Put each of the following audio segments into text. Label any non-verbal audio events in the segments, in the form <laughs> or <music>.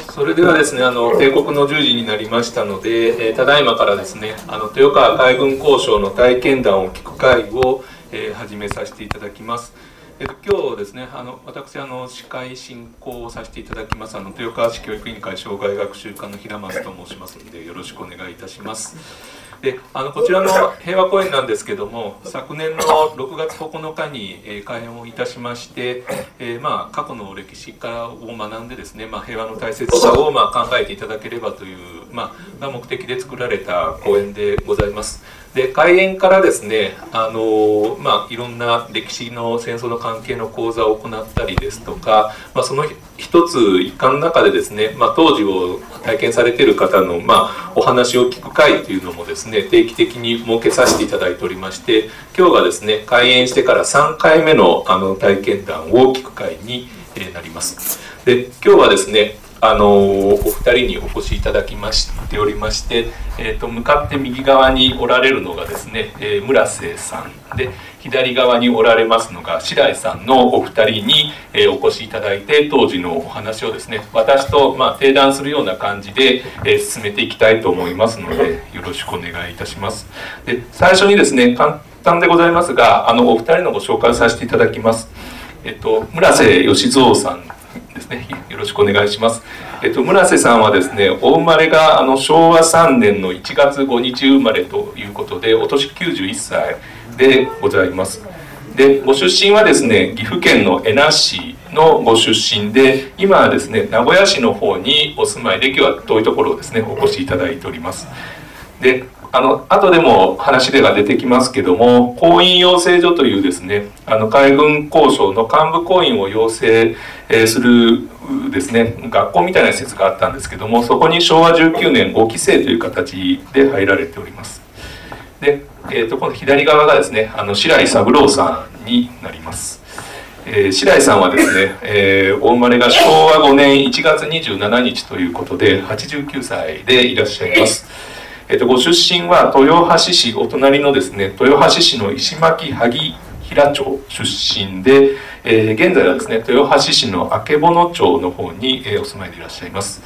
それではですねあの帝国の10時になりましたので、えー、ただいまからですねあの豊川海軍交渉の体験談を聞く会を、えー、始めさせていただきます。えっと、今日ですねあの私あの司会進行をさせていただきますあの豊川市教育委員会障害学習課の平松と申しますのでよろしくお願いいたします。であのこちらの平和公園なんですけども昨年の6月9日に、えー、開園をいたしまして、えー、まあ、過去の歴史からを学んでですね、まあ、平和の大切さを、ま、考えていただければという、まあ、が目的で作られた公園でございます。で開園からですねあの、まあ、いろんな歴史の戦争の関係の講座を行ったりですとか、まあ、その一つ一環の中でですね、まあ、当時を体験されている方の、まあ、お話を聞く会というのもですね定期的に設けさせていただいておりまして今日がですね開園してから3回目のあの体験談を聞く会になります。で今日はですねあのお二人にお越しいただきましておりまして、えーと、向かって右側におられるのがですね、えー、村瀬さんで左側におられますのが白井さんのお二人に、えー、お越しいただいて当時のお話をですね私と、まあ、定談するような感じで、えー、進めていきたいと思いますのでよろしくお願いいたします。で最初にですね簡単でございますがあのお二人のご紹介をさせていただきます。えっと、村瀬義蔵さんですね。よろしくお願いします。えっと、村瀬さんはですねお生まれがあの昭和3年の1月5日生まれということでお年91歳でございます。でご出身はですね岐阜県の恵那市のご出身で今はですね名古屋市の方にお住まいで今日は遠いところをですねお越しいただいております。であの後でも話でが出てきますけども婚姻養成所というですねあの海軍交渉の幹部公員を養成、するですね学校みたいな施設があったんですけどもそこに昭和19年5期生という形で入られておりますで、えーと、この左側がですねあの白井三郎さんになりますえー、白井さんはですね、えー、お生まれが昭和5年1月27日ということで89歳でいらっしゃいます。えっと、ご出身は豊橋市お隣のですね豊橋市の石巻萩平町出身で、えー、現在はですね豊橋市の曙町の方に、えー、お住まいでいらっしゃいます。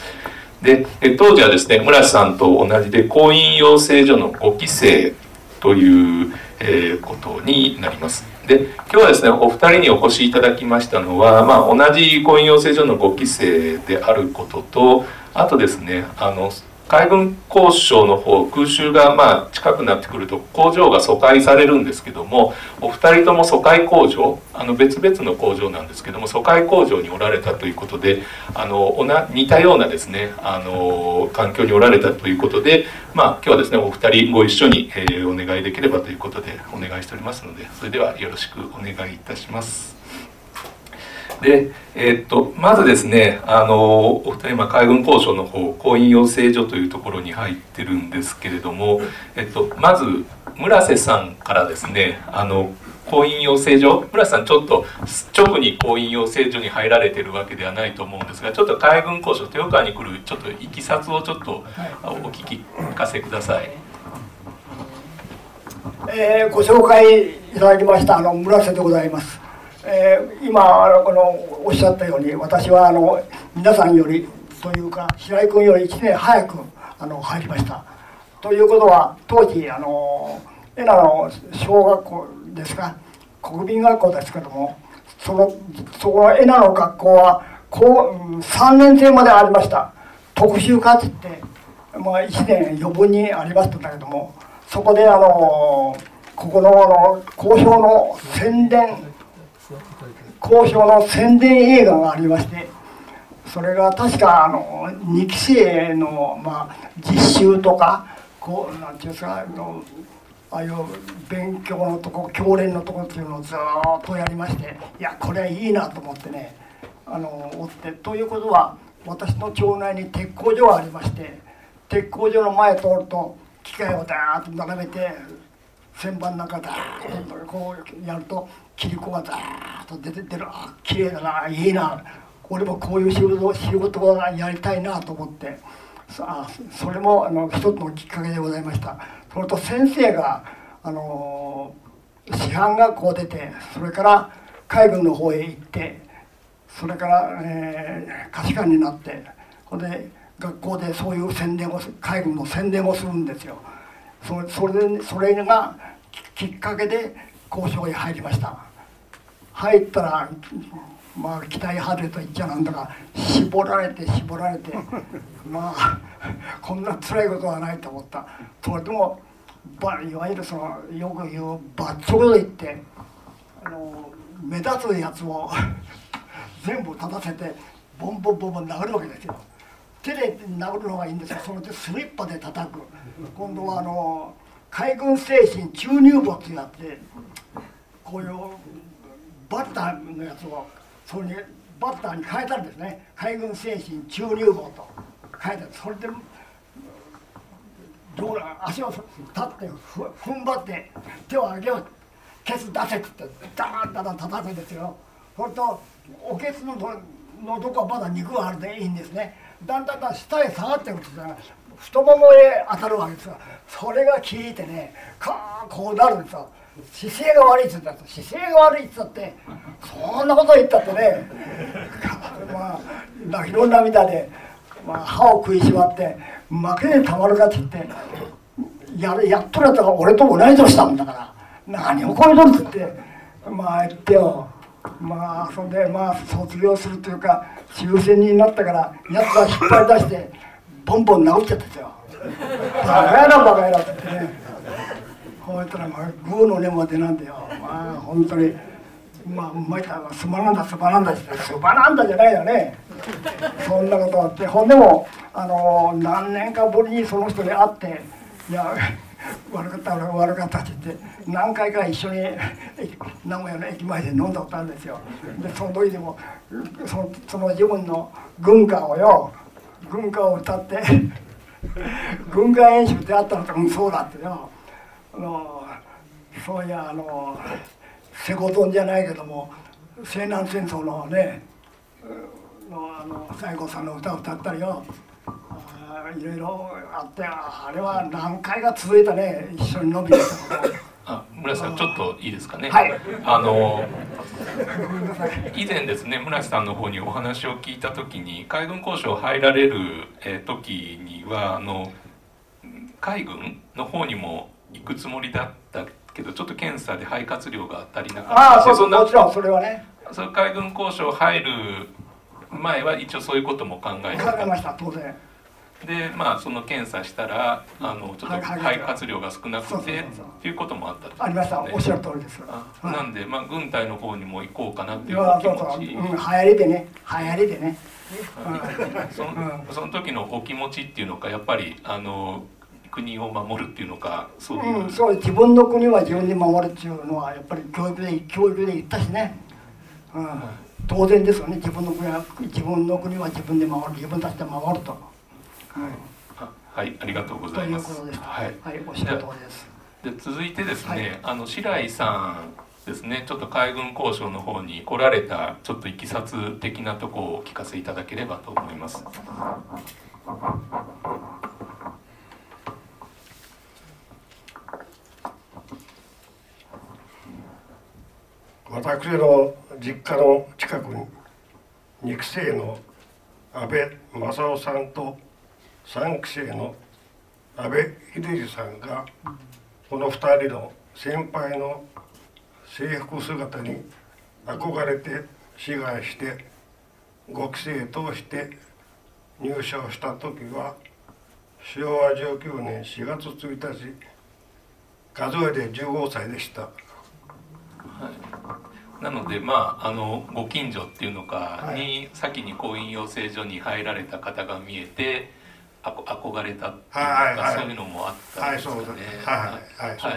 で、え、当時はですね村瀬さんと同じで婚姻養成所の5期生という、えー、ことになります。で今日はですねお二人にお越しいただきましたのは、まあ、同じ婚姻養成所の5期生であることとあとですねあの海軍交渉の方空襲がまあ近くなってくると工場が疎開されるんですけどもお二人とも疎開工場あの別々の工場なんですけども疎開工場におられたということであの似たようなですねあの環境におられたということで、まあ、今日はですねお二人ご一緒に、え、お願いできればということでお願いしておりますのでそれではよろしくお願いいたします。で、えー、っとまずですねあのお二人今海軍交渉の方婚姻養成所というところに入ってるんですけれども、えっと、まず村瀬さんからですねあの婚姻養成所村瀬さんちょっと直に婚姻養成所に入られてるわけではないと思うんですがちょっと海軍交渉豊川に来るちょっといきさつをちょっとお聞きかせください。えー、ご紹介いただきましたあの村瀬でございます。えー、今このおっしゃったように私はあの皆さんよりというか白井君より1年早くあの入りました。ということは当時あの江名の小学校ですか国民学校ですけどもそのそこの江名の学校はこう3年生までありました特殊科って言って、まあ、1年余分にありましたんだけどもそこであのここのあの交渉の宣伝交渉の宣伝映画がありましてそれが確かあの2期生の、まあ、実習とかこうなんていうんですかあのああいう勉強のとこ教練のとこっていうのをずっとやりましていやこれはいいなと思ってねあの追ってということは私の町内に鉄工所がありまして鉄工所の前通ると機械をダーッと並べて旋盤なんかダーッとこうやると切り子がダーッと出てってる。あ綺麗だないいな俺もこういう仕事仕事をやりたいなと思って。あそれもあの一つのきっかけでございました。それと先生があの師範学校出てそれから海軍の方へ行ってそれから、えー、下士官になってほんで学校でそういう宣伝を海軍の宣伝をするんですよ。そそれそれがきっかけで交渉に入りました。入ったらまあ期待外れと言っちゃなんだが絞られて絞られてまあこんな辛いことはないと思った。それでもいわゆるそのよく言うバッチョと言ってあの目立つやつを全部立たせてボンボンボンボン殴るわけですよ。手で殴るのがいいんですよ。それでスリッパで叩く。今度はあの海軍精神注入簿やってこういうバッターのやつをそれにバッターに変えたんですね。海軍精神注入棒と。変えた。それで足を立って踏ん張って手を上げよう。ケツ出せって言ってダーンダーン叩くんですよ。それとおけつののとこはまだ肉があるでいいんですね。だんだんだん下へ下がっていくと太ももへ当たるわけですよ。それが効いてねかーこうなるんですよ。姿勢が悪いっつった姿勢が悪いっつったってそんなこと言ったってねまあ泣きの涙で、まあ、歯を食いしばって負けでたまるかって言ってややっとるやつが俺と同い年だもんだから何をこれとるっつってまあ言ってよまあそんでまあ卒業するというか終戦になったからやつは引っ張り出してボンボン直っちゃったんですよバカやなバカやなって言ってねこうやったらまあグーの根も出なんでよまあ本当にまあうまいたすまなんだすまなんだってすまなんだじゃないよねそんなことあってほんでもあの何年かぶりにその人に会っていや悪かった悪かったって言って何回か一緒に名古屋の駅前で飲んだことあるんですよでその時でもそのその自分の軍歌をよ軍歌を歌って <laughs> 軍歌演習であったのとうんそうだってよ。あのそういやあのセコトンじゃないけども西南戦争のねのあの西郷さんの歌を歌ったりよ。いろいろあってあれは何回か続いたね一緒に飲みに行ったこと。あ村瀬さんちょっといいですかね、はい、あの以前ですね村瀬さんの方にお話を聞いた時に海軍交渉入られる、え時にはあの海軍の方にも行くつもりだったけどちょっと検査で肺活量が足りなかった。ああそうそうもちろんそれはね。その海軍交渉入る前は一応そういうことも考えて考えました当然でまあその検査したらあのちょっと肺活量が。少なくてっていうこともあった、ね、ありました。おっしゃる通りです。なんでまあ軍隊の方にも行こうかなっていうお気持ち、うん、流行りでね。流行りでね、そのその時のお気持ちっていうのかやっぱりあの国を守るっていうのかそういう、うん、そう自分の国は自分で守るっていうのはやっぱり教育で教育で言ったしね、うん、当然ですよね。自分の国は自分の国は自分で守る。自分たちで守ると。はい、ありがとうございます。はい、はい、おっしゃる通りです。で続いてですね、はい、あの白井さんですね、ちょっと海軍交渉の方に来られたちょっといきさつ的なところをお聞かせいただければと思います。私の実家の近くに肉声の安倍正夫さんと3期生の安倍秀治さんがこの2人の先輩の制服姿に憧れて志願して5期生として入社をした時は昭和19年4月1日数えで15歳でした。はいなのでまああのご近所っていうのかに、先に婚姻養成所に入られた方が見えてあこ憧れたっていうか、はいはい、そういうのもあったんですかね。はい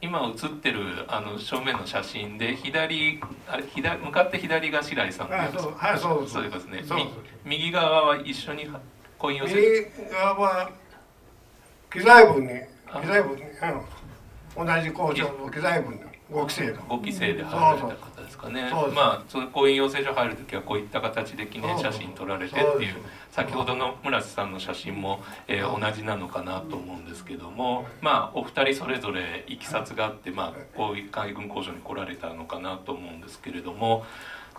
今写ってるあの正面の写真で左あれ左向かって左が白井さんはいそうはいそうそうですね。右側は一緒に婚姻養成右側は機材部に機材部に、うん、同じ工場の機材部に5期生の。5期生で入られた方ですかね。まあその婚姻養成所入る時はこういった形で記念写真撮られてっていう先ほどの村瀬さんの写真も、えー、同じなのかなと思うんですけどもまあお二人それぞれいきさつがあってまあこういう海軍工場に来られたのかなと思うんですけれども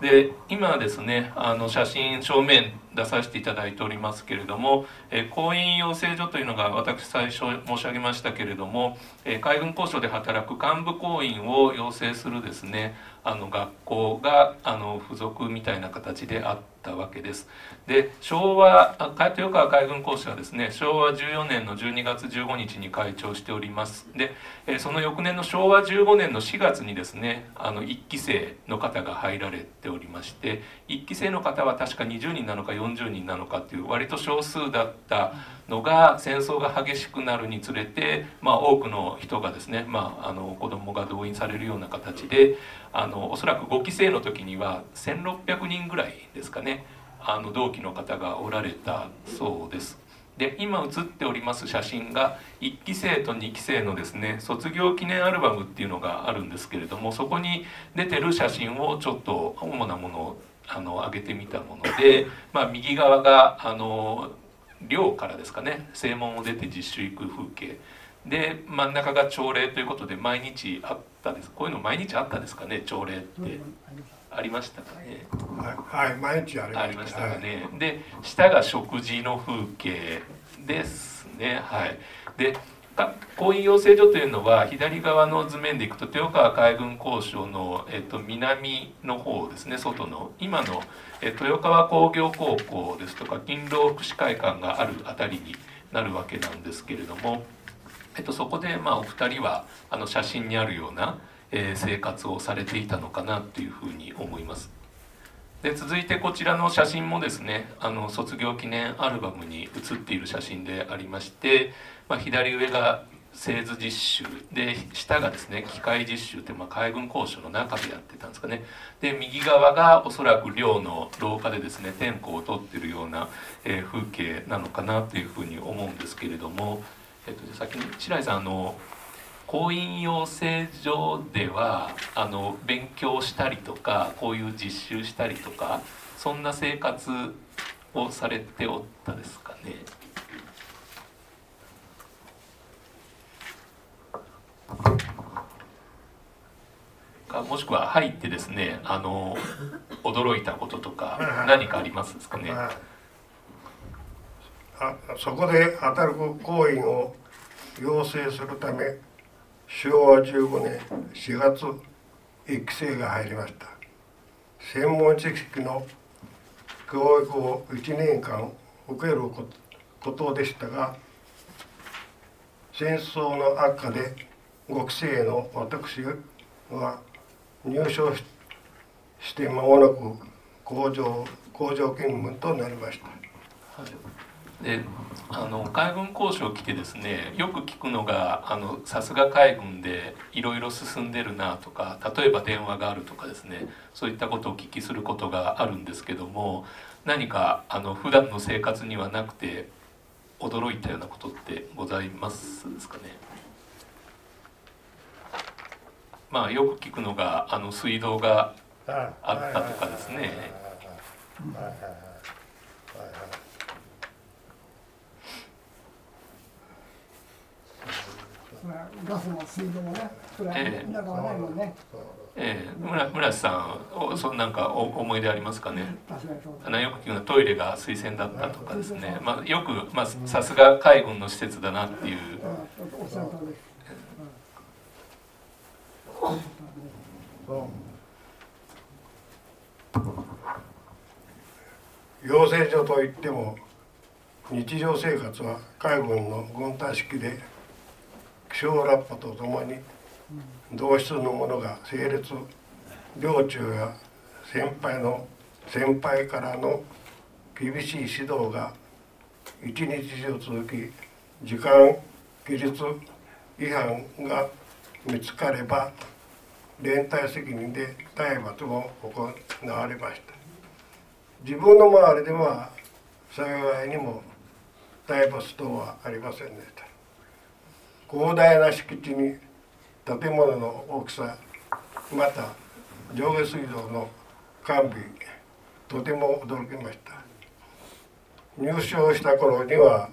で今ですねあの写真正面出させていただいておりますけれども、え、婚姻養成所というのが私最初申し上げましたけれども、え、海軍交渉で働く幹部行員を養成するですねあの学校があの付属みたいな形であったわけです。で昭和豊川海軍講師はですね昭和14年の12月15日に開庁しております。で、その翌年の昭和15年の4月にですねあの1期生の方が入られておりまして1期生の方は確か20人なのか40人なのかという割と少数だったのが戦争が激しくなるにつれて、まあ、多くの人がですね、まあ、あの子供が動員されるような形であのおそらく5期生の時には1600人ぐらいですかねあの同期の方がおられたそうです。で今写っております写真が1期生と2期生のですね卒業記念アルバムっていうのがあるんですけれどもそこに出てる写真をちょっと主なものをあの上げてみたもので、まあ、右側があの寮からですかね正門を出て実習行く風景で真ん中が朝礼ということで毎日あったですこういうの毎日あったですかね朝礼って。ありましたかね。はい、はい、毎日ありましたかね。はい、で、下が食事の風景ですね。はい。で、婚姻養成所というのは左側の図面でいくと豊川海軍工廠の、えっと、南の方ですね外の今の、え豊川工業高校ですとか勤労福祉会館がある辺りになるわけなんですけれども、えっと、そこで、まあ、お二人はあの写真にあるようなえー、生活をされていたのかなというふうに思います。で続いてこちらの写真もですねあの卒業記念アルバムに写っている写真でありまして、まあ、左上が製図実習で下がですね機械実習って、まあ、海軍交渉の中でやってたんですかねで右側がおそらく寮の廊下でですね点呼を取ってるような、えー、風景なのかなというふうに思うんですけれども、えっと、先に白井さんあの婚姻養成所ではあの勉強したりとかこういう実習したりとかそんな生活をされておったですかね。かもしくは入ってですねあの驚いたこととか何かありますですかね。あそこで働く行員を養成するため昭和15年4月1期生が入りました専門知識の教育を1年間受けることでしたが戦争の悪化で5期生の私は入省して間もなく工場工場勤務となりました。はいであの海軍交渉来てですねよく聞くのがさすが海軍でいろいろ進んでるなとか例えば電話があるとかですねそういったことをお聞きすることがあるんですけども何かあの普段の生活にはなくて驚いたようなことってございますですかね？まあよく聞くのがあの水道があったとかですね。ガスも水道もねそれは田舎はないもんね。ええ。ー、村村瀬さんそなんかお思い出ありますかね？あのよく聞くのトイレが水洗だったとかですね、まあ、よく、まあ、さすが海軍の施設だなっていう。養成所といっても日常生活は海軍の軍隊式で気象ラッパとともに同室の者が整列領中や先輩の先輩からの厳しい指導が一日中続き時間技術違反が見つかれば連帯責任で体罰も行われました。自分の周りでは幸いにも体罰等はありませんでした。広大な敷地に建物の大きさまた上下水道の完備とても驚きました。入省した頃には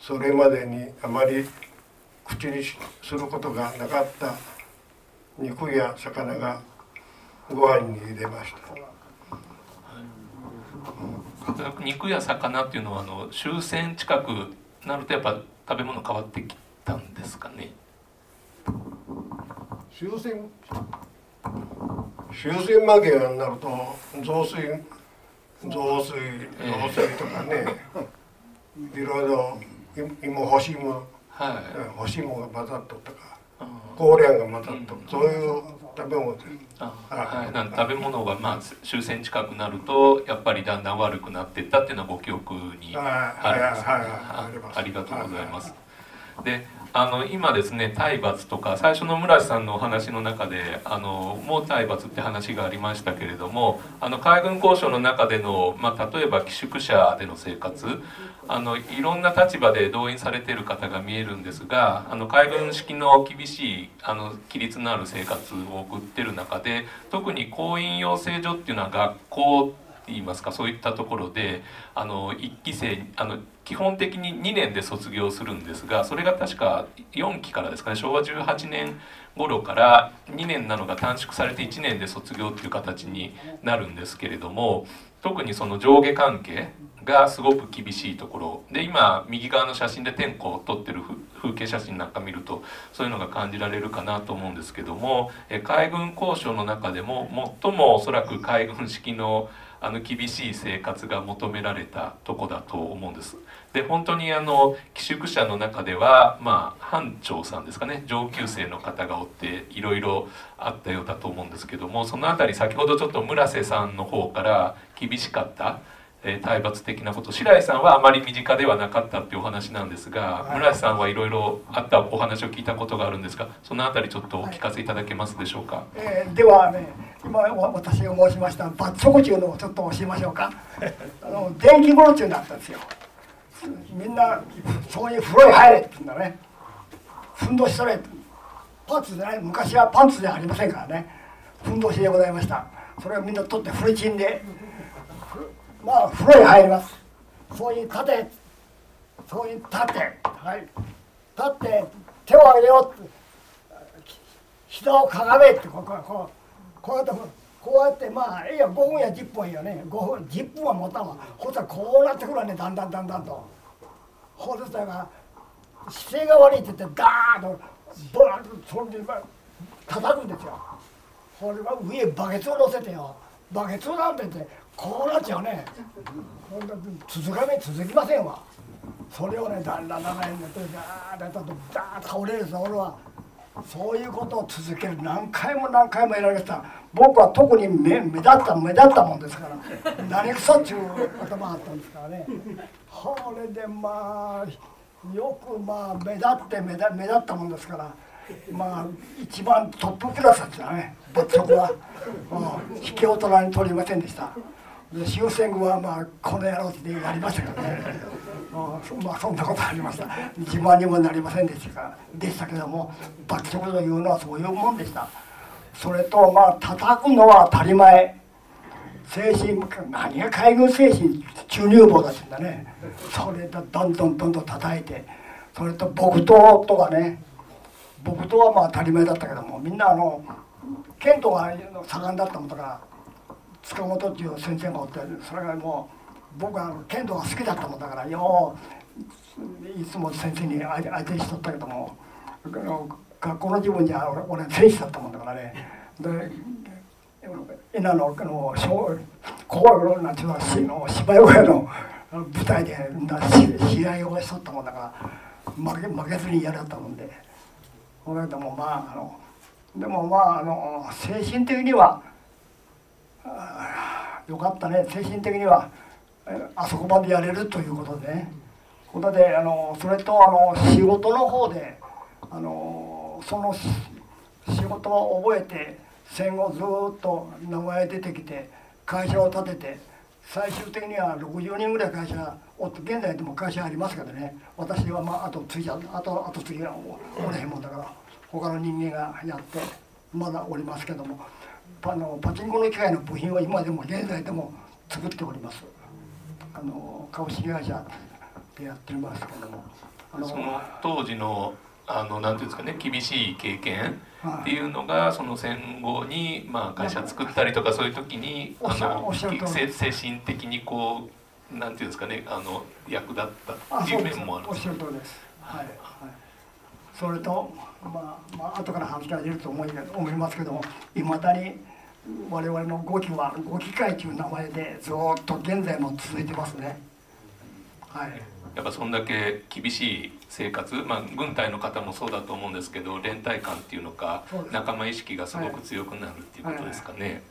それまでにあまり口にすることがなかった肉や魚がご飯に入れました。肉や魚っていうのはあの終戦近くなるとやっぱ食べ物変わってきたんですかね。終戦？終戦間際になると増水増水増水とかね、いろいろ芋干し芋、はい、干し芋が混ざっとったか高粱が混ざっとそういう食べ物はい、食べ物がまあ終戦近くなるとやっぱりだんだん悪くなっていったっていうのはご記憶にあるんですありがとうございます。であの今ですね体罰とか最初の村瀬さんのお話の中であのもう体罰って話がありましたけれどもあの海軍交渉の中での、まあ、例えば寄宿舎での生活あのいろんな立場で動員されている方が見えるんですがあの海軍式の厳しいあの規律のある生活を送ってる中で特に婚姻養成所っていうのは学校って言いますかそういったところであの1期生あの基本的に2年で卒業するんですがそれが確か4期からですかね昭和18年頃から2年なのが短縮されて1年で卒業っていう形になるんですけれども特にその上下関係がすごく厳しいところで今右側の写真で天候を撮ってる風景写真なんか見るとそういうのが感じられるかなと思うんですけども海軍交渉の中でも最もおそらく海軍式のあの厳しい生活が求められたとこだと思うんです。で本当にあの寄宿舎の中では、まあ、班長さんですかね上級生の方がおっていろいろあったようだと思うんですけどもその辺り先ほどちょっと村瀬さんの方から厳しかったえー、体罰的なこと白井さんはあまり身近ではなかったっていうお話なんですが、はい、村瀬さんはいろいろあったお話を聞いたことがあるんですがそのあたりちょっとお聞かせいただけますでしょうか、はい、えー、ではね今私が申しました罰則中のをちょっと教えましょうか。<laughs> あの電気風呂中だったんですよみんなそういう風呂に入れって言うんだね。ふんどしそれ。パンツでない。昔はパンツじゃありませんからね。ふんどしでございました。それをみんな取ってフルチンで。まあ風呂に入ります。そういう立て。そういう立て。はい。立って手を上げよう膝をかがめって。ここうこう。こうやってこうやってまあいや5分や10分よね。5分10分は持たんわ。ほしたらこうなってくるわね。だんだんだんだんと。ほうしたが姿勢が悪いって言ってガーッとボランとそんで叩くんですよ。これは上バケツを乗せてよ。バケツなんて言ってこうなっちゃうね。続かね続きませんわ。それをねだんだんだんだんやってガーッとダーッと倒れるぞ俺は。そういうことを続ける何回も何回もやられた。僕は特に目目立った目立ったもんですから。何くそっちゅう頭あったんですからね。これでまあよくまあ目立って目立目立ったもんですから。まあ一番トップクラスですよね。罰則は、うん、引き大人に取りませんでした。で終戦後はまあこの野郎ってやりましたけどね、うん、まあそんなことありました。自慢にもなりませんでしたでしたけども罰則というのはそういうもんでした。それとまあ叩くのは当たり前。精神何が海軍精神注入棒だってんだね。それとどんどんどんどん叩いてそれと木刀とかね。木刀はまあ当たり前だったけどもみんなあの剣道が盛んだったもんだから塚本っていう先生がおってそれがもう僕は剣道が好きだったもんだからよういつも先生に相手にしとったけども学校の自分じゃ俺俺選手だったもんだからね。で稲のあの小小なんていうの芝居小屋の舞台で試合をしとったもんだから負け負けずにやるったもんで。それでもまああのでもまああの精神的にはよかったね。精神的にはあそこまでやれるということでね。ことであのそれとあの仕事の方であのその仕事を覚えて戦後ずっと名前が出てきて会社を建てて最終的には60人ぐらい会社お現在でも会社ありますけどね。私はまああと次あとあと次はおれへんもんだから他の人間がやってまだおりますけども。パのパチンコの機械の部品を今でも現在でも作っております。あの株式会社でやってますけどもその当時のあのなんていうんですかね厳しい経験っていうのがその戦後にまあ会社作ったりとかそういう時にあの精神的にこうなんていうんですかねあの役立ったっていう面もあるおっしゃる通りです。はい。はい。それとまあまあ後から話が出ると思い思いますけども、いまだに我々の語機は語機会という名前でずっと現在も続いてますね。はい。やっぱそんだけ厳しい生活、まあ、軍隊の方もそうだと思うんですけど連帯感っていうのか仲間意識がすごく強くなるっていうことですかね。はいはいはい、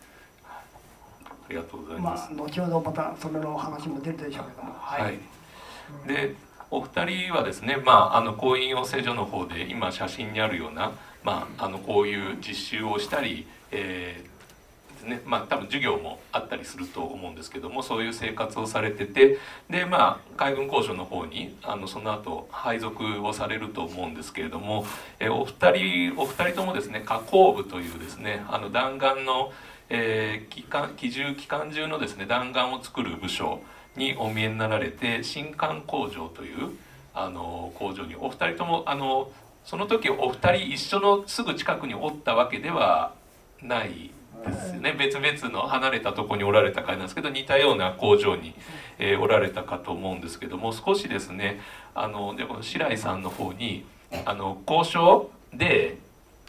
ありがとうございます。まあ、後ほどまたそれの話も出るでしょうけども。はい。でお二人はですね、まあ、あの婚姻養成所の方で今写真にあるような、まあ、あのこういう実習をしたり、えー、ですね。まあ多分授業もあったりすると思うんですけどもそういう生活をされててでまあ海軍交渉の方にあのその後配属をされると思うんですけれども、えお二人お二人ともですね加工部というですねあの弾丸の、えー、機関機銃機関銃のですね弾丸を作る部署にお見えになられて新艦工場というあの工場にお二人ともあのその時お二人一緒のすぐ近くにおったわけではないですよね。別々の離れたとこにおられた会なんです。けど似たような工場に、えー、おられたかと思うんですけども少しですねあのでこの白井さんの方にあの交渉で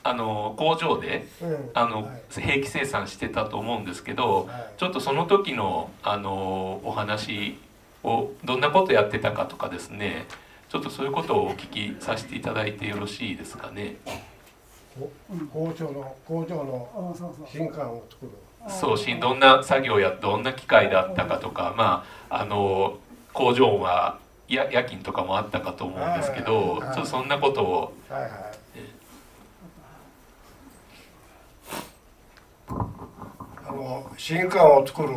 あの工場で、あの兵器生産してたと思うんですけど、ちょっとその時のあのお話をどんなことやってたかとかですねちょっとそういうことをお聞きさせていただいてよろしいですかね。工場の工場の新刊を作るそうしどんな作業やどんな機械だったかとかまああの工場はや夜勤とかもあったかと思うんですけど、ちょっとそんなことを、はいはいあの新刊を作る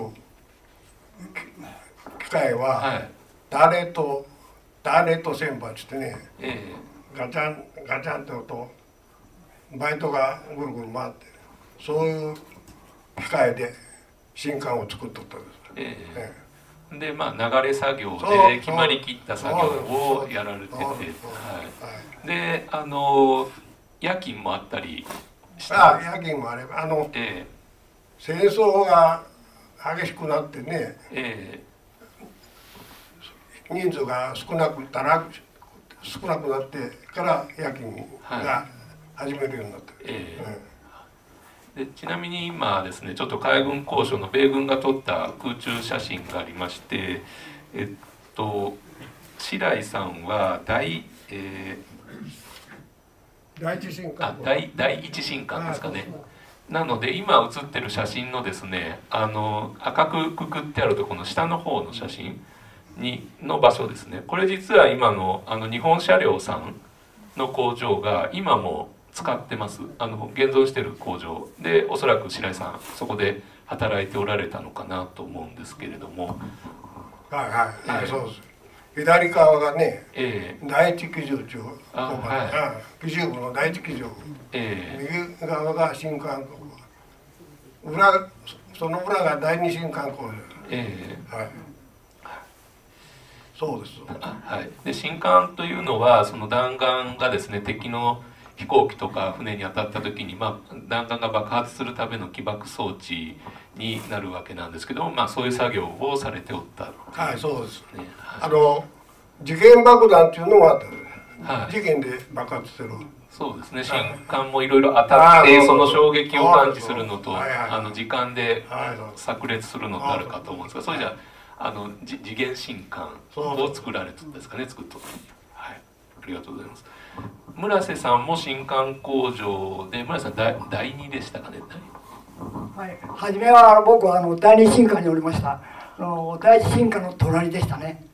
機械は、はい、ダレとダレと旋盤ってね、えー、ガチャンガチャンって音バイトがぐるぐる回ってそういう機械で新刊を作っとったんです、ええ。え、でまあ流れ作業で決まりきった作業をやられてて、はい、であの夜勤もあったりしたあ夜勤もあればあの、ええ、戦争が激しくなってね、ええ、人数が少なくたら少なくなってから夜勤が、はい始めるようになってる、えー、でちなみに今ですねちょっと海軍交渉の米軍が撮った空中写真がありましてえっと白井さんは大、えー、第一新艦第第一新艦ですかね。なので今写ってる写真のですねあの赤くくくってあるとこの下の方の写真にの場所ですね。これ実は今のあの日本車両さんの工場が今も使ってます。あの現存してる工場。でおそらく白井さんそこで働いておられたのかなと思うんですけれども。はいはい、はい、そうです。左側がね、えー、第一機場長はい、機銃部の第一機場、え。ー、右側が新艦裏その裏が第二新艦工場、えー、はい。そうです。はい、で新艦というのはその弾丸がですね敵の飛行機とか船に当たった時に、まあ、弾丸が爆発するための起爆装置になるわけなんですけども、まあ、そういう作業をされておったはいそうです、ね、はい、あの事件爆弾っていうのもあった、はい、事件で爆発する。そうですね。新艦もいろいろ当たってその衝撃を感知するのとあの時間で炸裂するのとあるかと思うんですがそれじゃあの次元新艦を作られたんですかね作っとはいありがとうございます。村瀬さんも新刊工場で村瀬さん第第2でしたかね？はい。初めは僕はあの第二新館におりました。あの第一新館の隣でしたね。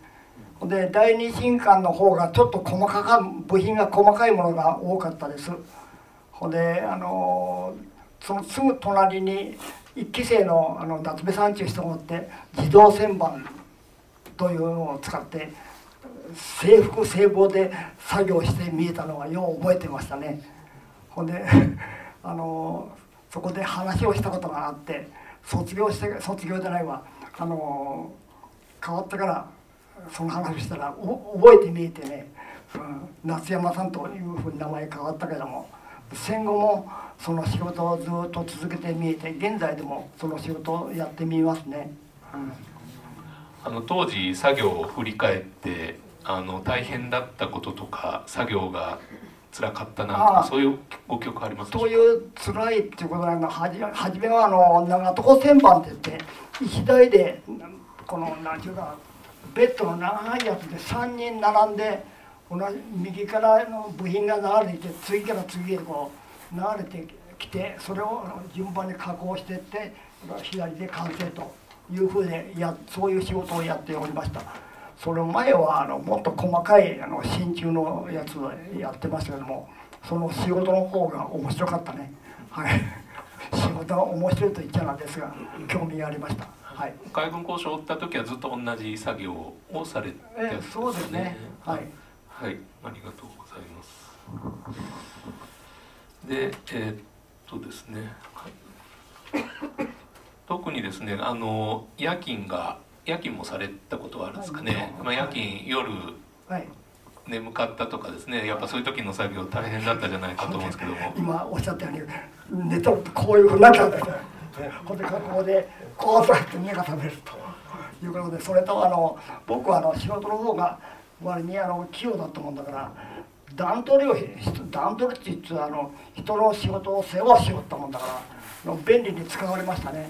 で第二新館の方がちょっと細かか部品が細かいものが多かったです。ほんであのそのすぐ隣に一期生のあの夏目さんちゅう人がおって自動旋盤というのを使って制服制帽で作業して見えたのはよう覚えてましたね。ほんで <laughs> あのそこで話をしたことがあって卒業して卒業じゃないわ。あの変わってからその話をしたら覚えて見えてねうん、夏山さんというふうに名前変わったけども戦後もその仕事をずっと続けてみえて現在でもその仕事をやってみますね。うん。あの当時作業を振り返ってあの大変だったこととか作業が辛かったなとかそういうご記憶ありますそういう辛いっていうことなのはじはじめはあの長床旋盤って言って一台でこの何ていうかベッドの長いやつで3人並んで同じ右からの部品が流れていて次から次へこう流れてきてそれを順番に加工していって左で完成というふうでやそういう仕事をやっておりました。その前はあのもっと細かいあの真鍮のやつをやってましたけどもその仕事の方が面白かったね。はい。<laughs> 仕事が面白いと言っちゃなんですが興味がありました。はい。海軍交渉を追った時はずっと同じ作業をされてたんえそうですね。はい。はい、ありがとうございます。で、えーっとですね、はい。特にですね、あの夜勤が夜勤もされたことはあるんですかね。まあ夜勤夜はい。眠かったとかですね、やっぱそういう時の作業大変だったじゃないかと思うんですけども。今おっしゃったように寝とるとこういうふうになっちゃうんです。よこれでここでこう座って目が覚めると。いうことでそれとあの僕はあの仕事の方が割にあの器用だったもんだから段取りを段取りって言ってあの人の仕事を世話しよったもんだから便利に使われましたね。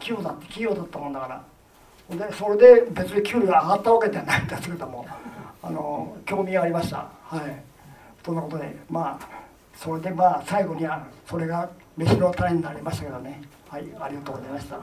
器用だって器用だったもんだからでそれで別に給料が上がったわけではないんですけどもあの興味がありました。はい。そんなことでまあそれでまあ最後にはそれが飯の種になりましたけどね。はいありがとうございました。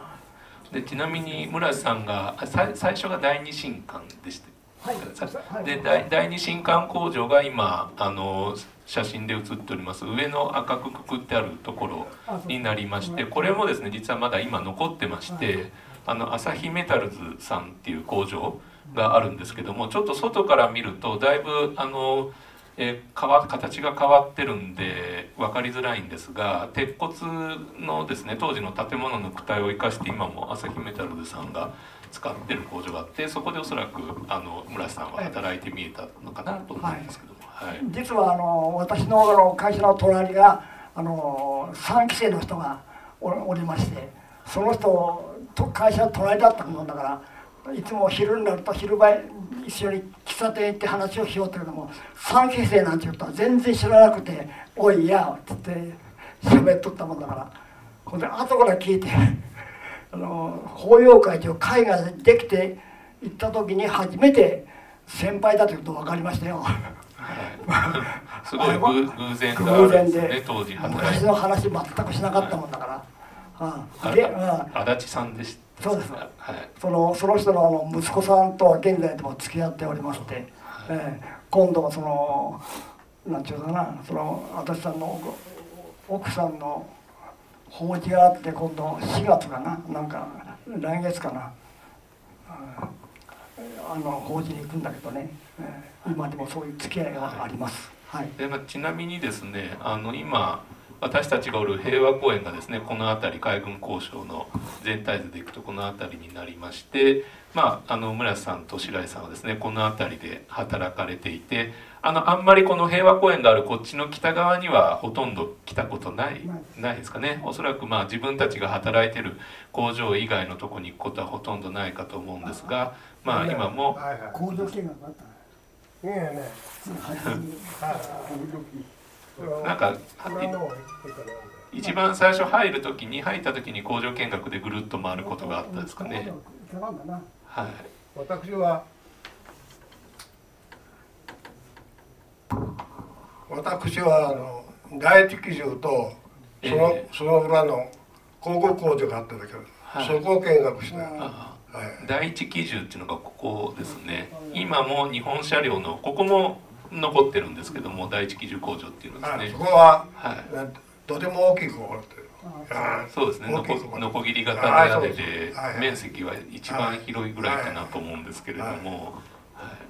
でちなみに村瀬さんがあさい最初が第二新館でした。はい。で第第二新館工場が今あの写真で写っております。上の赤くくくってあるところになりましてこれもですね実はまだ今残ってましてあの朝日メタルズさんっていう工場があるんですけどもちょっと外から見るとだいぶあの、えー変わ形が変わってるんで分かりづらいんですが鉄骨のですね当時の建物の躯体を生かして今も朝日メタルズさんが使ってる工場があってそこでおそらくあの村瀬さんは働いてみえたのかなと思うんですけども。はい実はあの私のあの会社の隣があの3期生の人がおおりましてその人と会社の隣だったもんだからいつも昼になると昼前一緒に喫茶店行って話をしようって言うけども3期生なんて言ったら全然知らなくて「おいや」って言って喋っとったもんだからほんで後から聞いて <laughs> あの法要会という会ができて行った時に初めて先輩だということ分かりましたよ。はい、すごい偶偶然があるんで昔の話全くしなかったもんだから、足立さんでした。そうです。はい。そのその人のあの息子さんとは現在でも付き合っておりまして、ええ今度はそのなんていうのかなその足立さんのご奥さんの法事があって今度4月かななんか来月かなああの法事に行くんだけどね、ええ今でもそういう付き合いがあります。はい。でまあちなみにですねあの今私たちがおる平和公園がですねこの辺り海軍交渉の全体図でいくとこの辺りになりましてまああの村瀬さんと白井さんはですねこの辺りで働かれていてあのあんまりこの平和公園があるこっちの北側にはほとんど来たことないないですかね。おそらくまあ自分たちが働いてる工場以外のとこに行くことはほとんどないかと思うんですがまあ今も工場見学あったい。い。よねなんか一番最初入る時に入った時に工場見学でぐるっと回ることがあったですかね。はい。私は私はあの第一機銃とその,、ええその裏の広告工場があったんだけど、はいそこを見学した、はいあ第一機銃っていうのがここですね。今も日本車両のここも残ってるんですけども第一機銃工場っていうのですねあそ。こは、はい。なんとても大きい工場っていうあそうですね。のこ大きい工場のこぎり型の屋根あそうで面積は一番広いぐらいかなと思うんですけれども。はい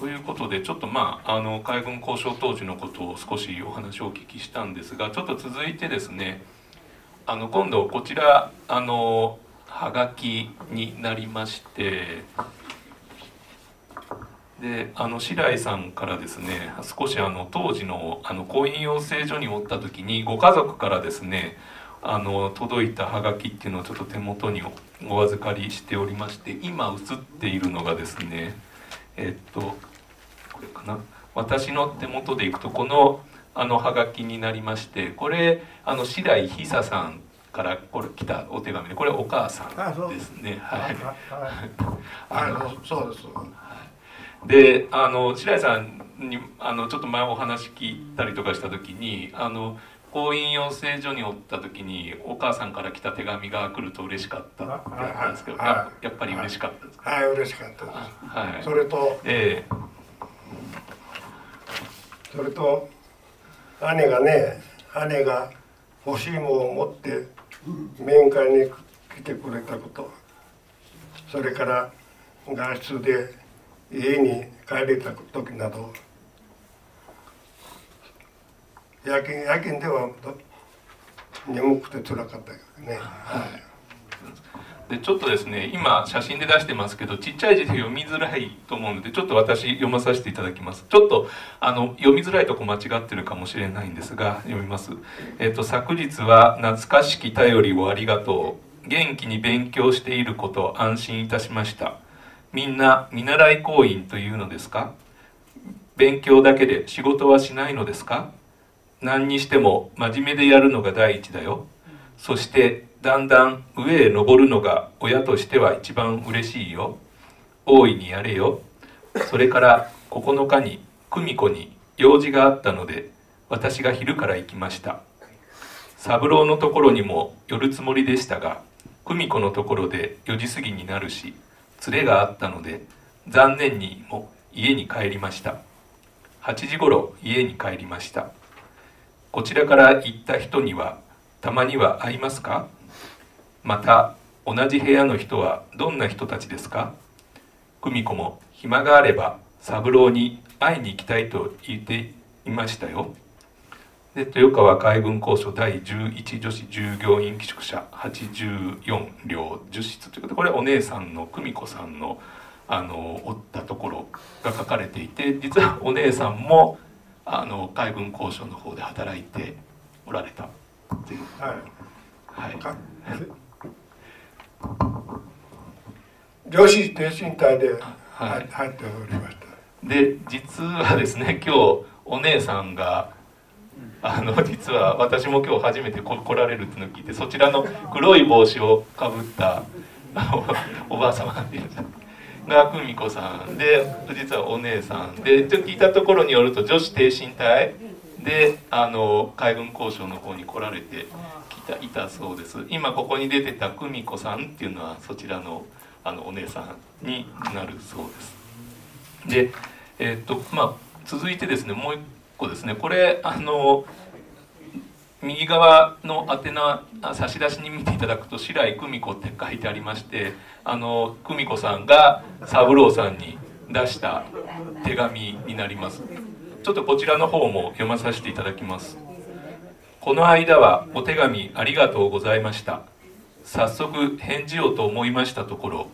ということでちょっとまああの海軍交渉当時のことを少しお話をお聞きしたんですがちょっと続いてですねあの今度こちらあのはがきになりましてであの白井さんからですね少しあの当時のあの婚姻養成所におった時にご家族からですねあの届いたハガキっていうのをちょっと手元にお預かりしておりまして今映っているのがですねえっとこれかな？私の手元でいくとこのあのハガキになりましてこれあの白井久さんからこれ来たお手紙でこれお母さんですね。はい。あ <laughs> のそうですであの白井さんにあのちょっと前お話聞いたりとかした時にあの婚姻養成所におった時にお母さんから来た手紙が来ると嬉しかったって言ったんですけどややっぱり嬉しかったですか？はい嬉しかったです。はい。それとええ。それと姉がね姉が欲しいものを持って面会に来てくれたこと。それから外出で家に帰れた時など夜勤夜勤では眠くて辛かったけどね、はい。でちょっとですね今写真で出してますけどちっちゃい字で読みづらいと思うのでちょっと私読まさせていただきます。ちょっとあの読みづらいとこ間違ってるかもしれないんですが読みます。えっ、と昨日は懐かしき頼りをありがとう。元気に勉強していること安心いたしました。みんな見習い行員というのですか？勉強だけで仕事はしないのですか？何にしても真面目でやるのが第一だよ。そしてだんだん上へ登るのが親としては一番嬉しいよ。大いにやれよ。それから9日に久美子に用事があったので私が昼から行きました。三郎のところにも寄るつもりでしたが久美子のところで4時過ぎになるし連れがあったので残念にも家に帰りました。8時ごろ家に帰りました。こちらから行った人にはたまには会いますか？また同じ部屋の人はどんな人たちですか？久美子も暇があれば三郎に会いに行きたいと言っていましたよ。で豊川海軍交渉第11女子従業員寄宿舎84両10室ということでこれお姉さんの久美子さんのあのおったところが書かれていて実はお姉さんもあの海軍交渉の方で働いておられたっていう。はい。はい。か女子挺身隊ではい。入っておりました。で実はですね今日お姉さんがあの実は私も今日初めて来られるってのを聞いてそちらの黒い帽子をかぶった <laughs> おばあ様っていうが久美子さんで実はお姉さんでと聞いたところによると女子挺身隊であの海軍交渉の方に来られてきたいたそうです。今ここに出てた久美子さんっていうのはそちらのあのお姉さんになるそうです。で、えーっとまあ、続いてですねもう一個ですね。これあの右側の宛名あ差出しに見ていただくと「白井久美子」って書いてありましてあの久美子さんが三郎さんに出した手紙になります。ちょっとこちらの方も読まさせていただきます。この間はお手紙ありがとうございました。早速返事をと思いましたところ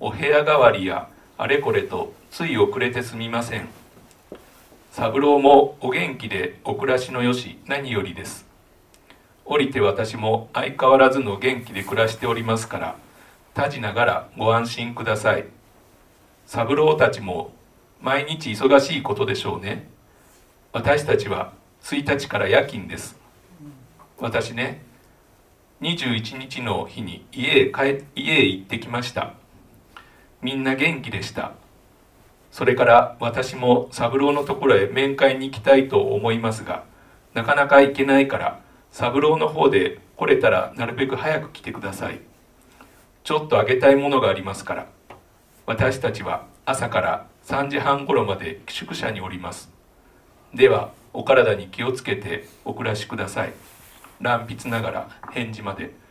お部屋代わりやあれこれとつい遅れてすみません。三郎もお元気でお暮らしのよし何よりです。降りて私も相変わらずの元気で暮らしておりますから他じながらご安心ください。三郎たちも毎日忙しいことでしょうね。私たちは1日から夜勤です。私ね21日の日に家へ帰家へ行ってきました。みんな元気でした。それから私も三郎のところへ面会に行きたいと思いますがなかなか行けないから三郎の方で来れたらなるべく早く来てください。ちょっとあげたいものがありますから私たちは朝から3時半頃まで寄宿舎におります。ではお体に気をつけてお暮らしください。乱筆ながら返事まで。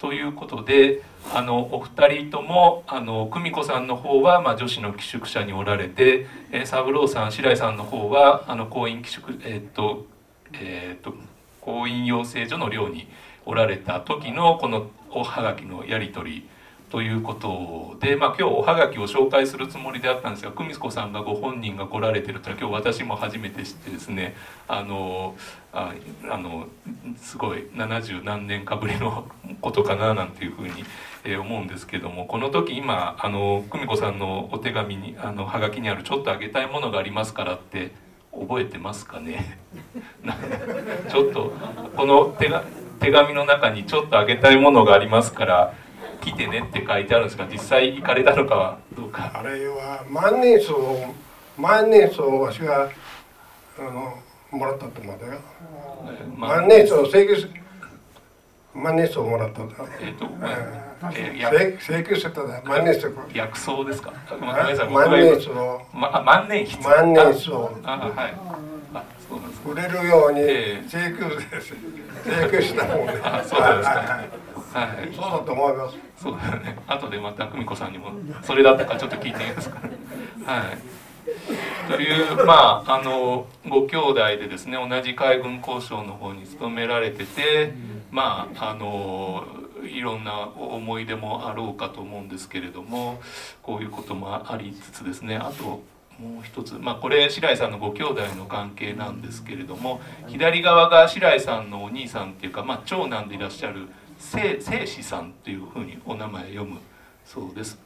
ということであのお二人ともあの久美子さんの方は、まあ、女子の寄宿舎におられて、えー、三郎さん白井さんの方はあの婚姻寄宿えーっとえーっと婚姻養成所の寮におられた時のこのおはがきのやり取りということで、まあ、今日おはがきを紹介するつもりであったんですが久美子さんがご本人が来られてるというのは今日私も初めて知ってですねあのああのすごい70何年かぶりのことかななんていうふうに、え、思うんですけどもこの時今あの久美子さんのお手紙にあのはがきにある「<laughs> ちょっとあげたいものがありますから」って覚えてますかね？ちょっとこの手が手紙の中に「ちょっとあげたいものがありますから」来てねって書いてあるんですが実際行かれたのかはどうか。あれは万年筆を万年筆をわしがあのもらったと思うんだよ、万年筆を請求万年筆をもらったんだえっ、ー、と、えー、請求してただ。万年筆薬草ですか？万年筆を、ま、万年筆万年筆をあはい。あそうなんです売れるように請求です、請求したもんね。あそうですか、はい。はい、そうだと思います。そうだね。後でまた久美子さんにもそれだったかちょっと聞いてみますかはい。というまああのご兄弟でですね同じ海軍交渉の方に勤められててまああのいろんな思い出もあろうかと思うんですけれどもこういうこともありつつですねあともう一つまあこれ白井さんのご兄弟の関係なんですけれども左側が白井さんのお兄さんっていうか、まあ、長男でいらっしゃる聖子さんというふうにお名前読むそうです。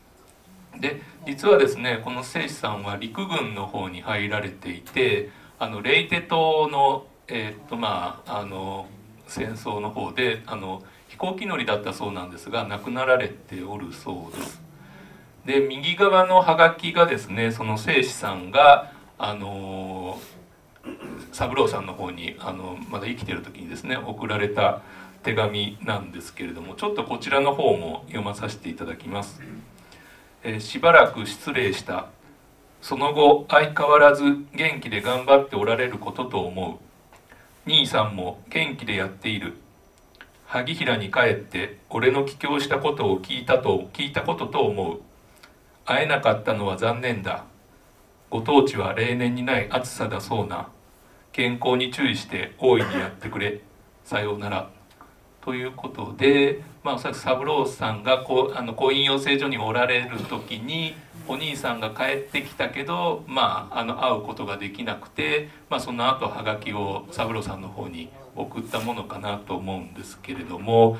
で実はですねこの聖子さんは陸軍の方に入られていてあのレイテ島のえー、っとまああの戦争の方であの飛行機乗りだったそうなんですが亡くなられておるそうです。で右側のハガキがですねその聖子さんがあの三郎さんの方にあのまだ生きてる時にですね送られた手紙なんですけれどもちょっとこちらの方も読まさせていただきます、えー、しばらく失礼した。その後相変わらず元気で頑張っておられることと思う。兄さんも元気でやっている。萩平に帰って俺の帰郷したことを聞いたと聞いたことと思う。会えなかったのは残念だ。ご当地は例年にない暑さだそうな。健康に注意して大いにやってくれ。さようなら。ということで、まあ、おそらく三郎さんがこうあの婚姻養成所におられる時にお兄さんが帰ってきたけど、まあ、あの会うことができなくて、まあ、その後はがきを三郎さんの方に送ったものかなと思うんですけれども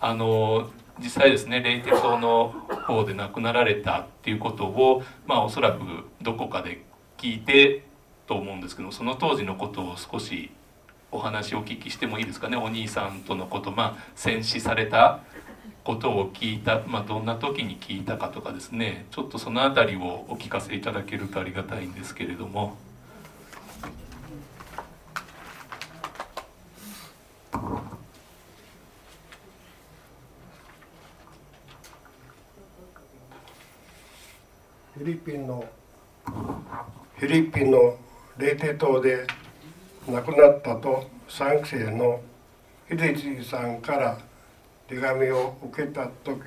あの実際ですねレイテ島の方で亡くなられたっていうことを、まあ、おそらくどこかで聞いてと思うんですけどその当時のことを少しお話をお聞きしてもいいですかね？お兄さんとのことまあ戦死されたことを聞いた、まあ、どんな時に聞いたかとかですねちょっとその辺りをお聞かせいただけるとありがたいんですけれども。フィリピンのフィリピンのレーテ島で亡くなったと3期生の秀次さんから手紙を受けた時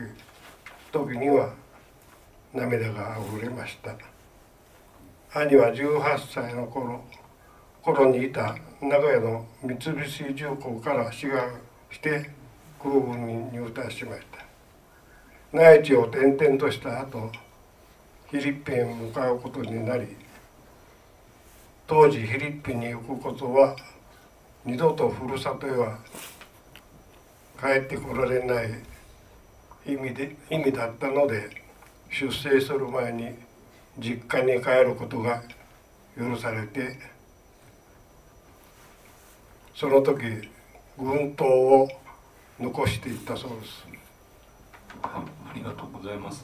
時には涙があふれました。兄は18歳の頃頃にいた名古屋の三菱重工から志願して空軍に入隊しました。内地を転々とした後フィリピンへ向かうことになり当時フィリピンに行くことは二度とふるさとへは帰ってこられない意味で意味だったので出征する前に実家に帰ることが許されてその時軍刀を残していったそうです。ありがとうございます。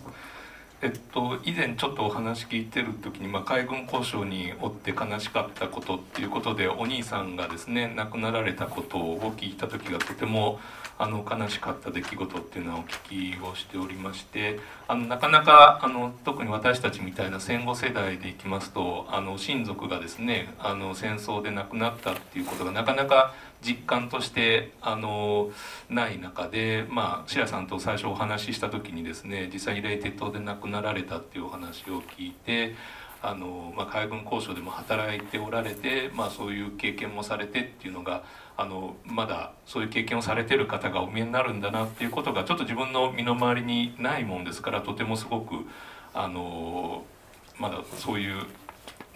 えっと、以前ちょっとお話聞いてる時に、まあ、海軍交渉におって悲しかったことっていうことでお兄さんがですね亡くなられたことをお聞いた時がとてもあの悲しかった出来事っていうのはお聞きをしておりましてあのなかなかあの特に私たちみたいな戦後世代でいきますとあの親族がですねあの戦争で亡くなったっていうことがなかなか実感としてあのない中で、まあ、白さんと最初お話しした時にですね実際にレイテ島で亡くなられたっていうお話を聞いてあの、まあ、海軍交渉でも働いておられて、まあ、そういう経験もされてっていうのがあのまだそういう経験をされてる方がお見えになるんだなっていうことがちょっと自分の身の回りにないもんですからとてもすごくあのまだそういう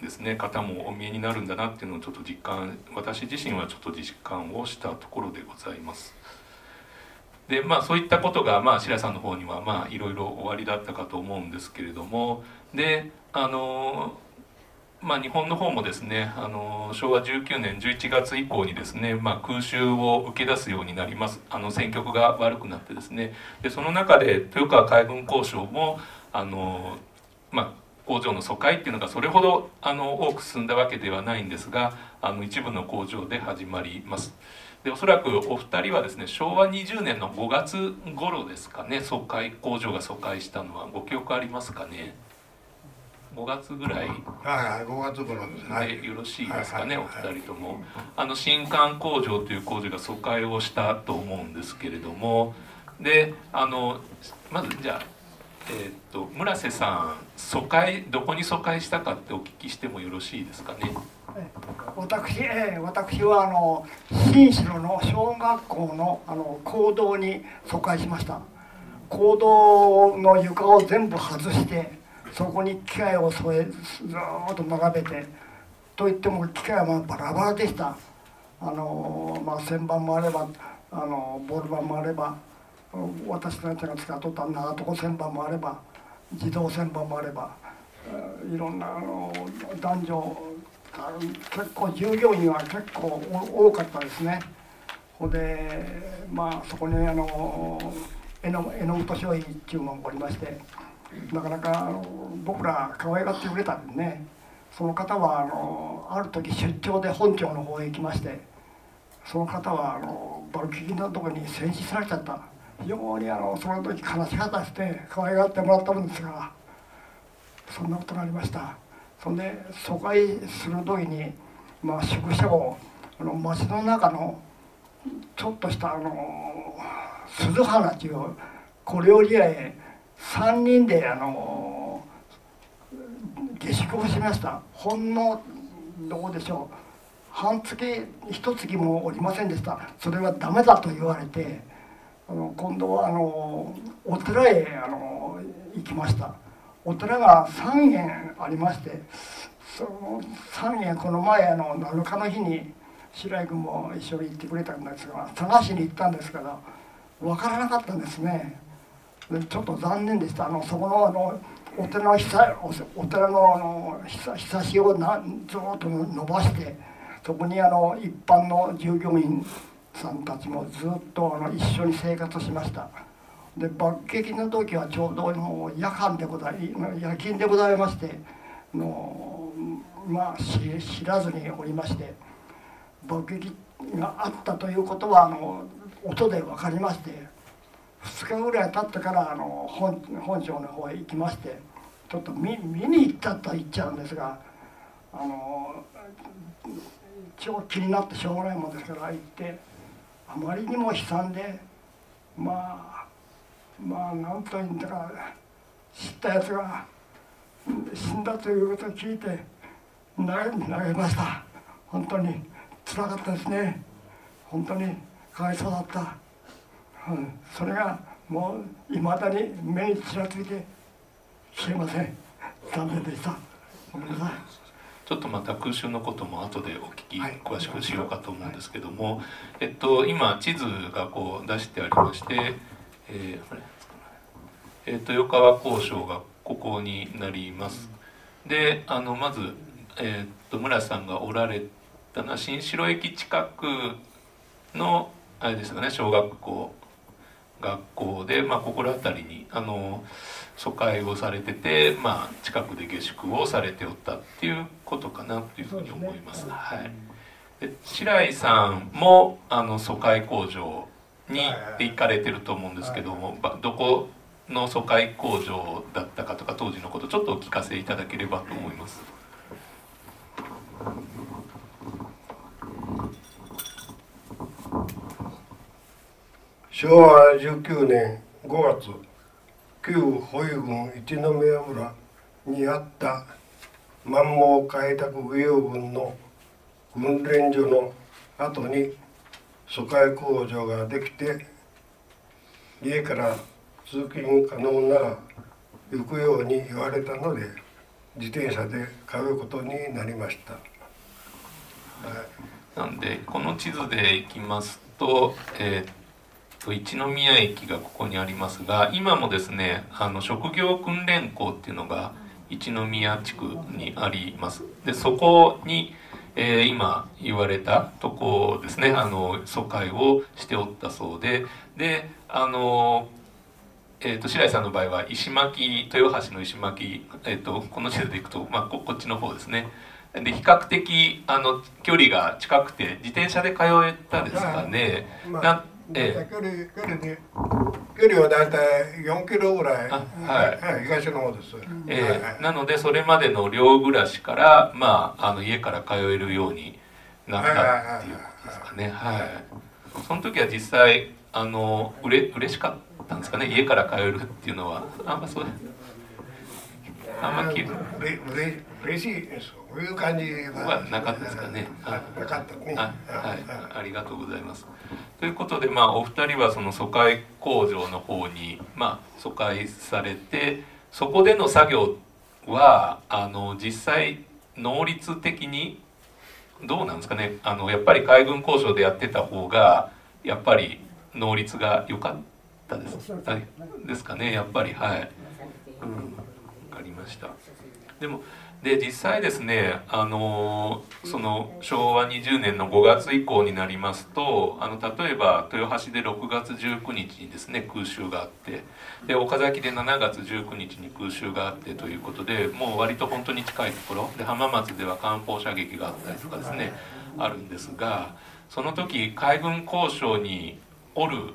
ですね方もお見えになるんだなっていうのをちょっと実感私自身はちょっと実感をしたところでございます。でまあそういったことがまあ白さんの方にはまあいろいろ終わりだったかと思うんですけれどもであのまあ、日本の方もですねあの昭和19年11月以降にですね、まあ、空襲を受け出すようになりますあの戦局が悪くなってですねでその中で豊川海軍交渉もあの、まあ、工場の疎開っていうのがそれほどあの多く進んだわけではないんですがあの一部の工場で始まります。でおそらくお二人はですね昭和20年の5月頃ですかね疎開工場が疎開したのはご記憶ありますかね？5月ぐらい。はい5月頃ですね。よろしいですかね、お二人とも。あの新館工場という工場が疎開をしたと思うんですけれども。であのまずじゃあえー、っと村瀬さん疎開どこに疎開したかってお聞きしてもよろしいですかね？私、えー、私はあの新城の小学校のあの講堂に疎開しました講堂の床を全部外してそこに機械を添えずっと並べてといっても機械はバラバラでしたあの、まあ、旋盤もあればあのボール板もあれば私たちが使っとった長床旋盤もあれば自動旋盤もあればいろんなあの男女結構従業員は結構多かったですね。ほでまあそこにあの榎本商品っていうのがおりましてなかなかあの僕ら可愛がってくれたんでね。その方はあのある時出張で本庁の方へ行きましてその方はあのバルキキのとこに戦死されちゃった。非常にあのその時悲しかったですね可愛がってもらったもんですがそんなことがありました。そんで疎開する時にまあ宿舎をあの町の中のちょっとしたあの鈴花という小料理屋へ3人であの下宿をしました。ほんのどうでしょう。半月一月もおりませんでした。それはダメだと言われてあの今度はあのお寺へあの行きました。お寺が3軒ありましてその3軒この前あの7日の日に白井君も一緒に行ってくれたんですが探しに行ったんですけど分からなかったんですね。ちょっと残念でした。あのそこのあのお寺のひさお寺のあのひさしをなずっと伸ばしてそこにあの一般の従業員さんたちもずっとあの一緒に生活しました。で爆撃の時はちょうどもう夜間でござい夜勤でございましてのまあ知らずにおりまして爆撃があったということはあの音で分かりまして2日ぐらい経ってからあの本本省の方へ行きましてちょっと見見に行ったと言っちゃうんですがあの超気になってしょうがないもんですから行ってあまりにも悲惨でまあまあ何というんだか知ったやつが死んだということを聞いて投げ投げました。本当につらかったですね。本当にかわいそうだった、うん、それがもういまだに目にちらついて消えません。残念でした。ごめんなさい。ちょっとまた空襲のことも後でお聞き詳しくしようかと思うんですけども、えっと、今地図がこう出してありまして、えー、えー、豊川交渉がここになります。であのまず、えー、っと村さんがおられたのは新城駅近くのあれですかね小学校学校で、まあ、ここら辺りにあの疎開をされてて、まあ、近くで下宿をされておったっていうことかなというふうに思います。すね、はい、で白井さんもあの疎開工場に行かれてると思うんですけども、どこの疎開工場だったかとか当時のことちょっとお聞かせいただければと思います。昭和19年5月旧保育郡一宮村にあった満蒙開拓御用軍の訓練所の後に疎開工場ができて家から通勤可能なら行くように言われたので自転車で通うことになりました、はい、なんでこの地図で行きますと,、えー、と一宮駅がここにありますが今もですねあの職業訓練校っていうのが一宮地区にあります。でそこにえー、今言われたとこですねあの疎開をしておったそうでであのえーと、白井さんの場合は石巻豊橋の石巻、えーと、この地図でいくと、まあ、ここっちの方ですね。で比較的あの距離が近くて自転車で通えたですかね、まあ、なえ。ー、距離距離で距離は大体4キロぐらい、はい、はい、東の方です、えー、はい、なのでそれまでの寮暮らしからまああの家から通えるようになったっていうことですかね。はい、その時は実際あのうれ嬉しかったんですかね？家から通えるっていうのは。あんまそうあんまきうれ嬉しいですそういう感じはなかったですかね。なかったね。はい、ありがとうございます。ということで、まあ、お二人はその疎開工場の方に、まあ、疎開されて、そこでの作業は、あの、実際、能率的に、どうなんですかね。あの、やっぱり海軍交渉でやってた方が、やっぱり能率が良かったです。はい、ですかね、やっぱり、はい。うん、分かりました。でも、で実際ですねあのその昭和20年の5月以降になりますとあの例えば豊橋で6月19日にですね空襲があってで岡崎で7月19日に空襲があってということでもう割と本当に近いところで浜松では艦砲射撃があったりとかですねあるんですがその時海軍交渉におる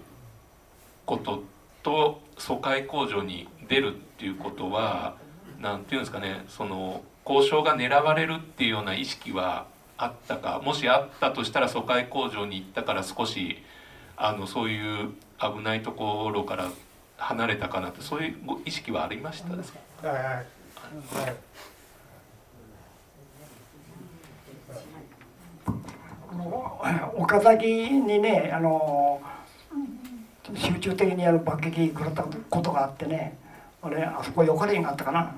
ことと疎開工場に出るっていうことは何て言うんですかねその交渉が狙われるっていうような意識はあったかもしあったとしたら疎開工場に行ったから少しあのそういう危ないところから離れたかなってそういう意識はありました？ですか、はい。はいはい岡崎にねあの集中的にやる爆撃食らったことがあってねあれあそこ横レンがあったかな。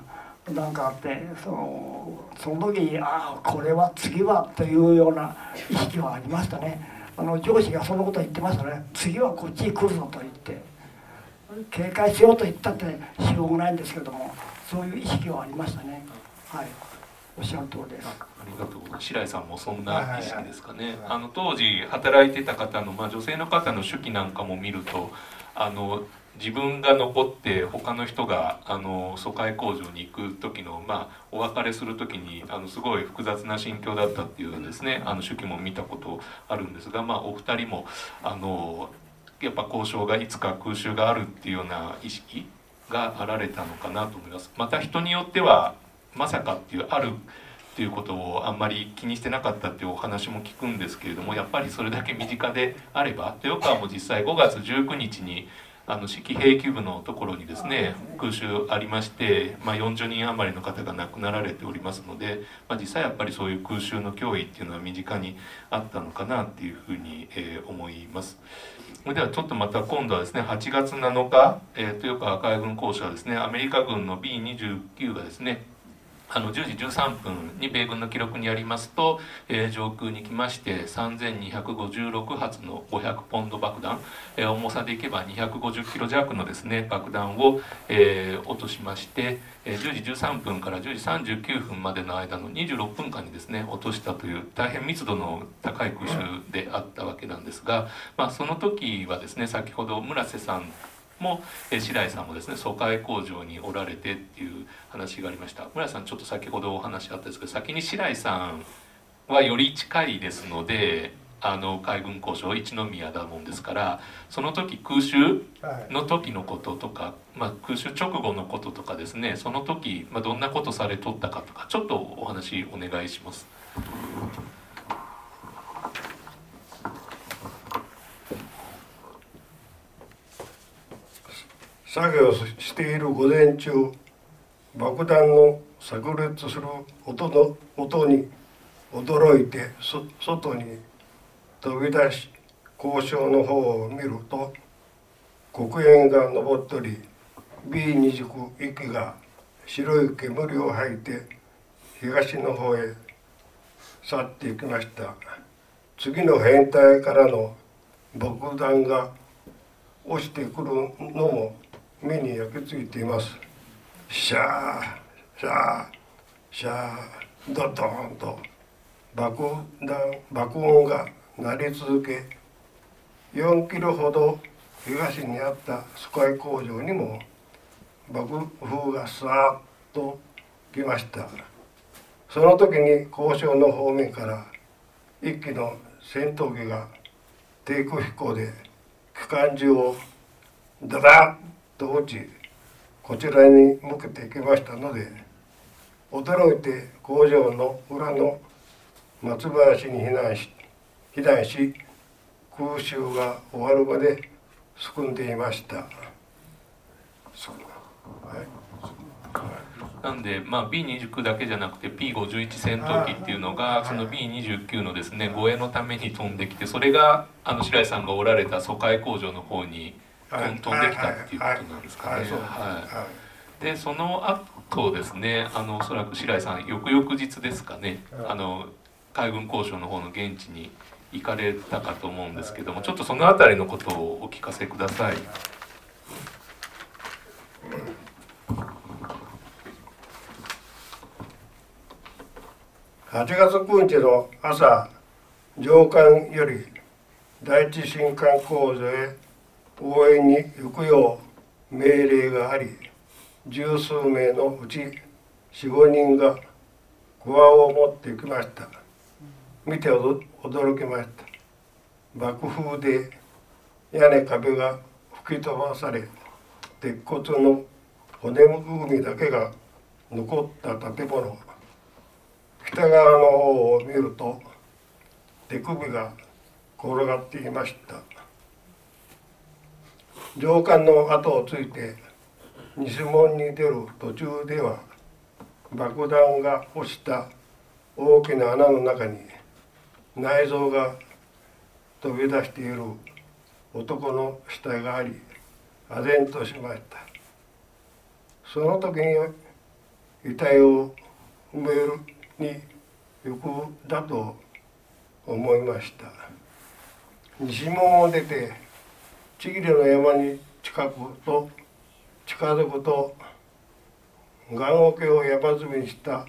なんかあってそのその時ああこれは次はというような意識はありましたね。あの上司がそのこと言ってましたね。次はこっちに来るぞと言って。警戒しようと言ったってしようがないんですけれどもそういう意識はありましたね。はい。おっしゃる通りです。ありがとうございます。白井さんもそんな意識ですかね、あの当時働いてた方の、まあ、女性の方の手記なんかも見るとあの自分が残って他の人があの疎開工場に行く時の、まあ、お別れする時にあのすごい複雑な心境だったっていうですねあの手記も見たことあるんですが、まあ、お二人もあのやっぱ交渉がいつか空襲があるっていうような意識があられたのかなと思います。また人によってはまさかっていうあるっていうことをあんまり気にしてなかったっていうお話も聞くんですけれどもやっぱりそれだけ身近であれば豊川も実際5月19日にあの式兵器部のところにですね空襲ありまして、まあ、40人余りの方が亡くなられておりますので、まあ、実際やっぱりそういう空襲の脅威っていうのは身近にあったのかなっていうふうに、えー、思います。ではちょっとまた今度はですね8月7日、えー、豊川海軍校舎はですねアメリカ軍の B29 がですねあの10時13分に米軍の記録によりますと、えー、上空に来まして3256発の500ポンド爆弾、えー、重さでいけば250キロ弱のですね爆弾を、えー、落としまして、え、10時13分から10時39分までの間の26分間にですね落としたという大変密度の高い空襲であったわけなんですが、まあ、その時はですね先ほど村瀬さんも、え白井さんもですね疎開工場におられてっていう話がありました村井さんちょっと先ほどお話あったんですけど先に白井さんはより近いですのであの海軍交渉一宮だもんですからその時空襲の時のこととか、まあ、空襲直後のこととかですねその時、まあ、どんなことされとったかとかちょっとお話お願いします。作業している午前中爆弾の炸裂する音の音に驚いて外に飛び出し交渉の方を見ると黒煙が上っとり B29 駅が白い煙を吐いて東の方へ去っていきました。次の編隊からの爆弾が落ちてくるのも目に焼き付いています。シャーシャーシャードドーンと爆弾爆音が鳴り続け4キロほど東にあったスカイ工場にも爆風がさーっと来ました。その時に交渉の方面から一機の戦闘機が低空飛行で機関銃をダダッと落ちこちらに向けていきましたので驚いて工場の裏の松林に避難し避難し空襲が終わるまで救んでいました。はい。なんで、まあ、B29 だけじゃなくて P51 戦闘機っていうのがその B29 のですね護衛のために飛んできてそれがあの白井さんがおられた疎開工場の方に飛んできたっていうことなんですかね。はいでその後ですねあのおそらく白井さん翌々日ですかね。あの海軍交渉の方の現地に行かれたかと思うんですけどもちょっとその辺りのことをお聞かせください。8月9日の朝上官より第一新艦工場へ応援に行くよう命令があり十数名のうち45人がクワを持って行きました。見て驚きました。爆風で屋根壁が吹き飛ばされ鉄骨の骨組みだけが残った建物。北側の方を見ると手首が転がっていました。上官の後をついて西門に出る途中では爆弾が落ちた大きな穴の中に内臓が飛び出している男の死体があり唖然としました。その時に遺体を埋めるに行くだと思いました。西門を出て千切の山に近くと近づくと岩桶を山積みにした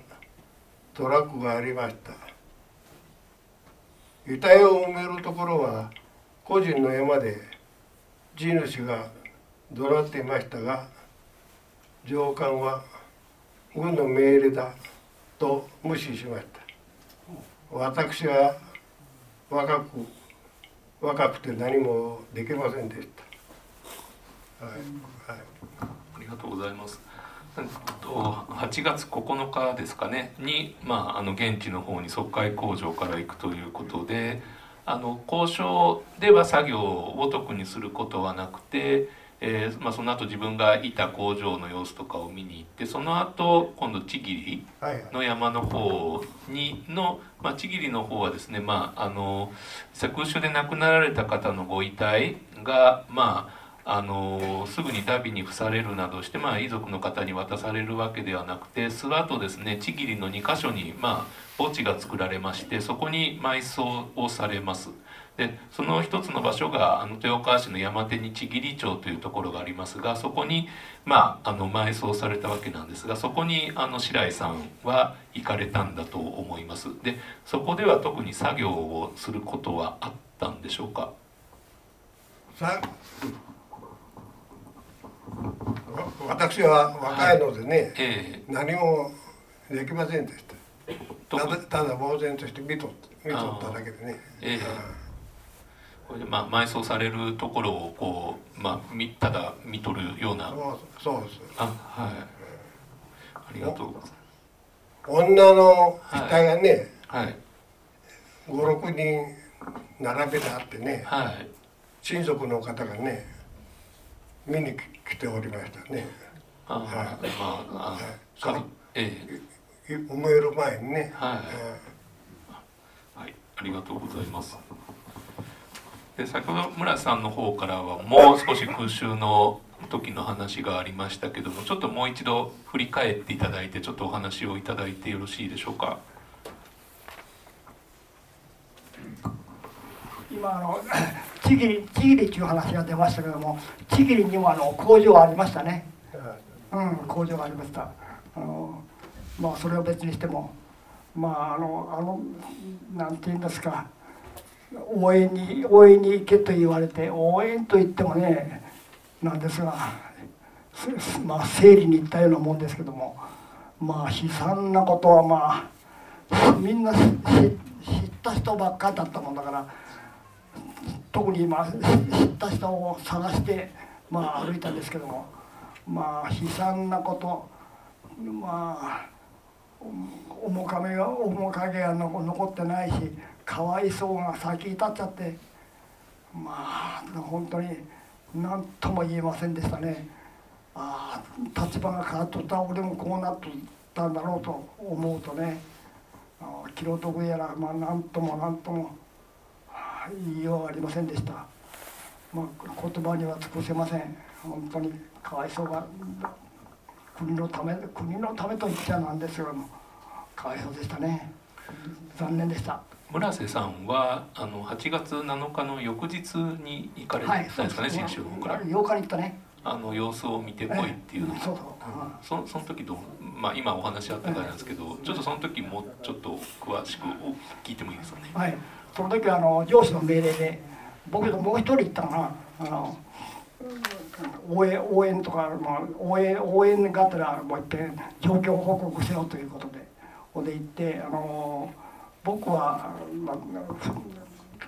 トラックがありました。遺体を埋めるところは個人の山で地主が怒鳴っていましたが上官は軍の命令だと無視しました。私は若く若くて何もできませんでした。はい、はい、ありがとうございます。8月9日ですかねに、まあ、あの現地の方に即海工場から行くということであの交渉では作業を特にすることはなくてえーまあ、その後自分がいた工場の様子とかを見に行ってその後今度千切の山の方にの、まあ、千切の方はですね、まあ、あの空襲で亡くなられた方のご遺体が、まあ、あのすぐにダビに付されるなどして、まあ、遺族の方に渡されるわけではなくて諏訪とですね千切の2箇所に、まあ、墓地が作られましてそこに埋葬をされます。でその一つの場所があの豊川市の山手日切町というところがありますがそこに、まあ、あの埋葬されたわけなんですがそこにあの白井さんは行かれたんだと思います。でそこでは特に作業をすることはあったんでしょうか？さ私は若いのでね、はい。えー、何もできませんでした。ただただ呆然として見と見とっただけでね。えーまあ埋葬されるところをこう、まあ、ただ見とるような。そうです。あはい。ありがとう。ございます女の死体がね、はい、56人並べてあってね、はい、親族の方がね見に来ておりましたね。あ、はい、まあ、はい、そえい思える前にね、はい。えはい、ありがとうございます。で先ほど村さんの方からはもう少し空襲の時の話がありましたけどもちょっともう一度振り返っていただいてちょっとお話をいただいてよろしいでしょうか？今あのちぎりちぎりっていう話が出ましたけどもちぎりにもあの工場ありましたね。うん工場がありました。あのまあそれを別にしてもまああのあのなんて言うんですか。応援に応援に行けと言われて応援と言ってもねなんですがまあ整理に行ったようなもんですけどもまあ悲惨なことはまあみんな知った人ばっかりだったもんだから特にま知った人を探してまあ歩いたんですけどもまあ悲惨なことまあ面影が面影が残ってないしかわいそうが先立っちゃってまあ本当に何とも言えませんでしたね。ああ立場が変わっとった俺もこうなっとったんだろうと思うとね。あ気の毒やらまあ何とも何とも言いようがありませんでした。まあ言葉には尽くせません。本当にかわいそうが国のため国のためと言っちゃなんですけどもかわいそうでしたね。残念でした。村瀬さんはあの8月7日の翌日に行かれたんですかね、新州の方から。8日に行ったね。あの様子を見てこいっていうそうそう。そその時どうまあ今お話あったからなんですけどちょっとその時もうちょっと詳しく聞いてもいいですかね。はい。その時はあの上司の命令で僕ともう一人行ったかな。あの応援応援とか、まあ、応援応援がてらもう一遍状況報告せよということでほんで行ってあの僕は、まあ、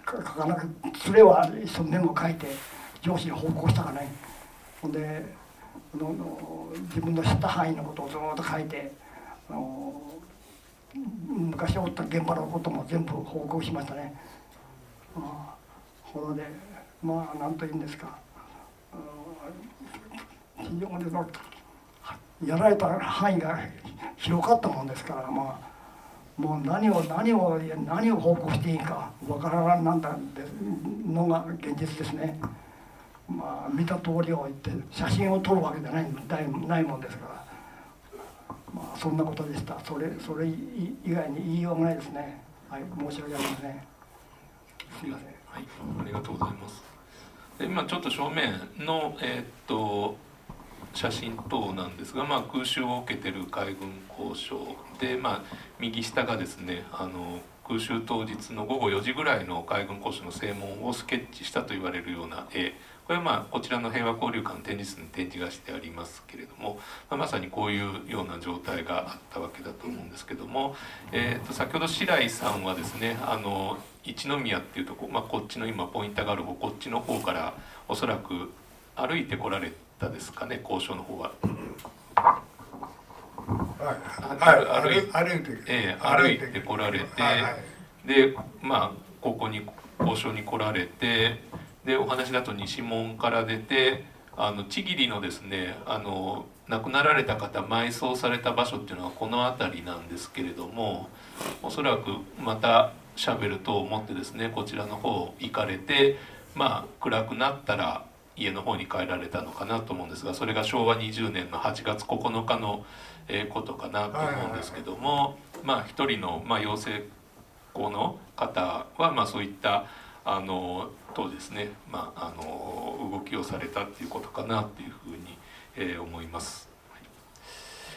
書かなく連れは一緒にメモ書いて上司に報告したかねほんであの自分の知った範囲のことをずっと書いてあの昔おった現場のことも全部報告しましたね。あほのでまあ何と言うんですか非常にやられた範囲が広かったもんですからまあもう何を何を何を報告していいかわからんなんだのが現実ですね。まあ見た通りを言って写真を撮るわけじゃないないないもんですから。まあそんなことでした。それそれ以外に言いようがないですね。はい、申し訳ありません。すいません。はい、ありがとうございます。で今ちょっと正面のえーっと写真等なんですが、まあ、空襲を受けてる海軍交渉。で、まあ、右下がですねあの空襲当日の午後4時ぐらいの海軍交渉の正門をスケッチしたと言われるような絵。これはまあこちらの平和交流館展示室に展示がしてありますけれども、まあ、まさにこういうような状態があったわけだと思うんですけども、えー、と先ほど白井さんはですねあの一宮っていうとこ、まあ、こっちの今ポインターがある方こっちの方からおそらく歩いてこられてたですかね交渉の方は。はい。あ歩い歩いて。ええ歩いて。こられて、はいはい。でまあここに交渉に来られてでお話だと西門から出てあの千切のですねあの亡くなられた方埋葬された場所っていうのはこの辺りなんですけれどもおそらくまたシャベル等を持ってですねこちらの方行かれてまあ暗くなったら家の方に帰られたのかなと思うんですがそれが昭和20年の8月9日のえーことかなと思うんですけどもまあ一人のまあ養成校の方はまあそういったあのとですねまああの動きをされたっていうことかなっていうふうに、えー思います。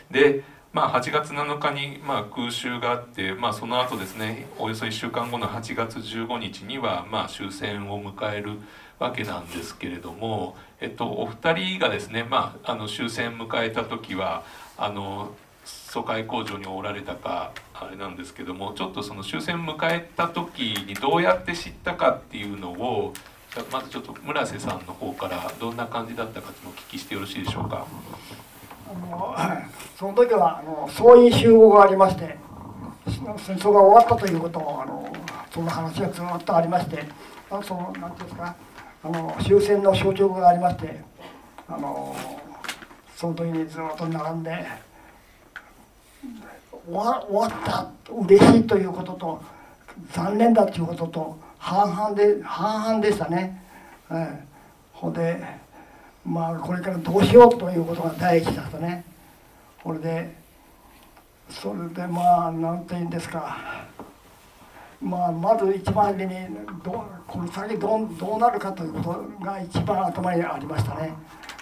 でまあ、8月7日にまあ空襲があって、まあ、その後ですねおよそ1週間後の8月15日にはまあ終戦を迎えるわけなんですけれども、えっと、お二人がですね、まあ、あの終戦迎えた時はあの疎開工場におられたかあれなんですけどもちょっとその終戦迎えた時にどうやって知ったかっていうのをまずちょっと村瀬さんの方からどんな感じだったかお聞きしてよろしいでしょうか？あのその時はあの総員集合がありまして戦争が終わったということをあのその話がずっとありましてあそのなんていうんですかあの終戦の象徴がありましてあのその時にずっと並んで終わ終わった嬉しいということと残念だということと半々で半々でしたね。ええ、ほんでまあこれからどうしようということが第一だったね。これでそれでまあ何て言うんですかまあまず一番初めにどこの先どうどうなるかということが一番頭にありましたね。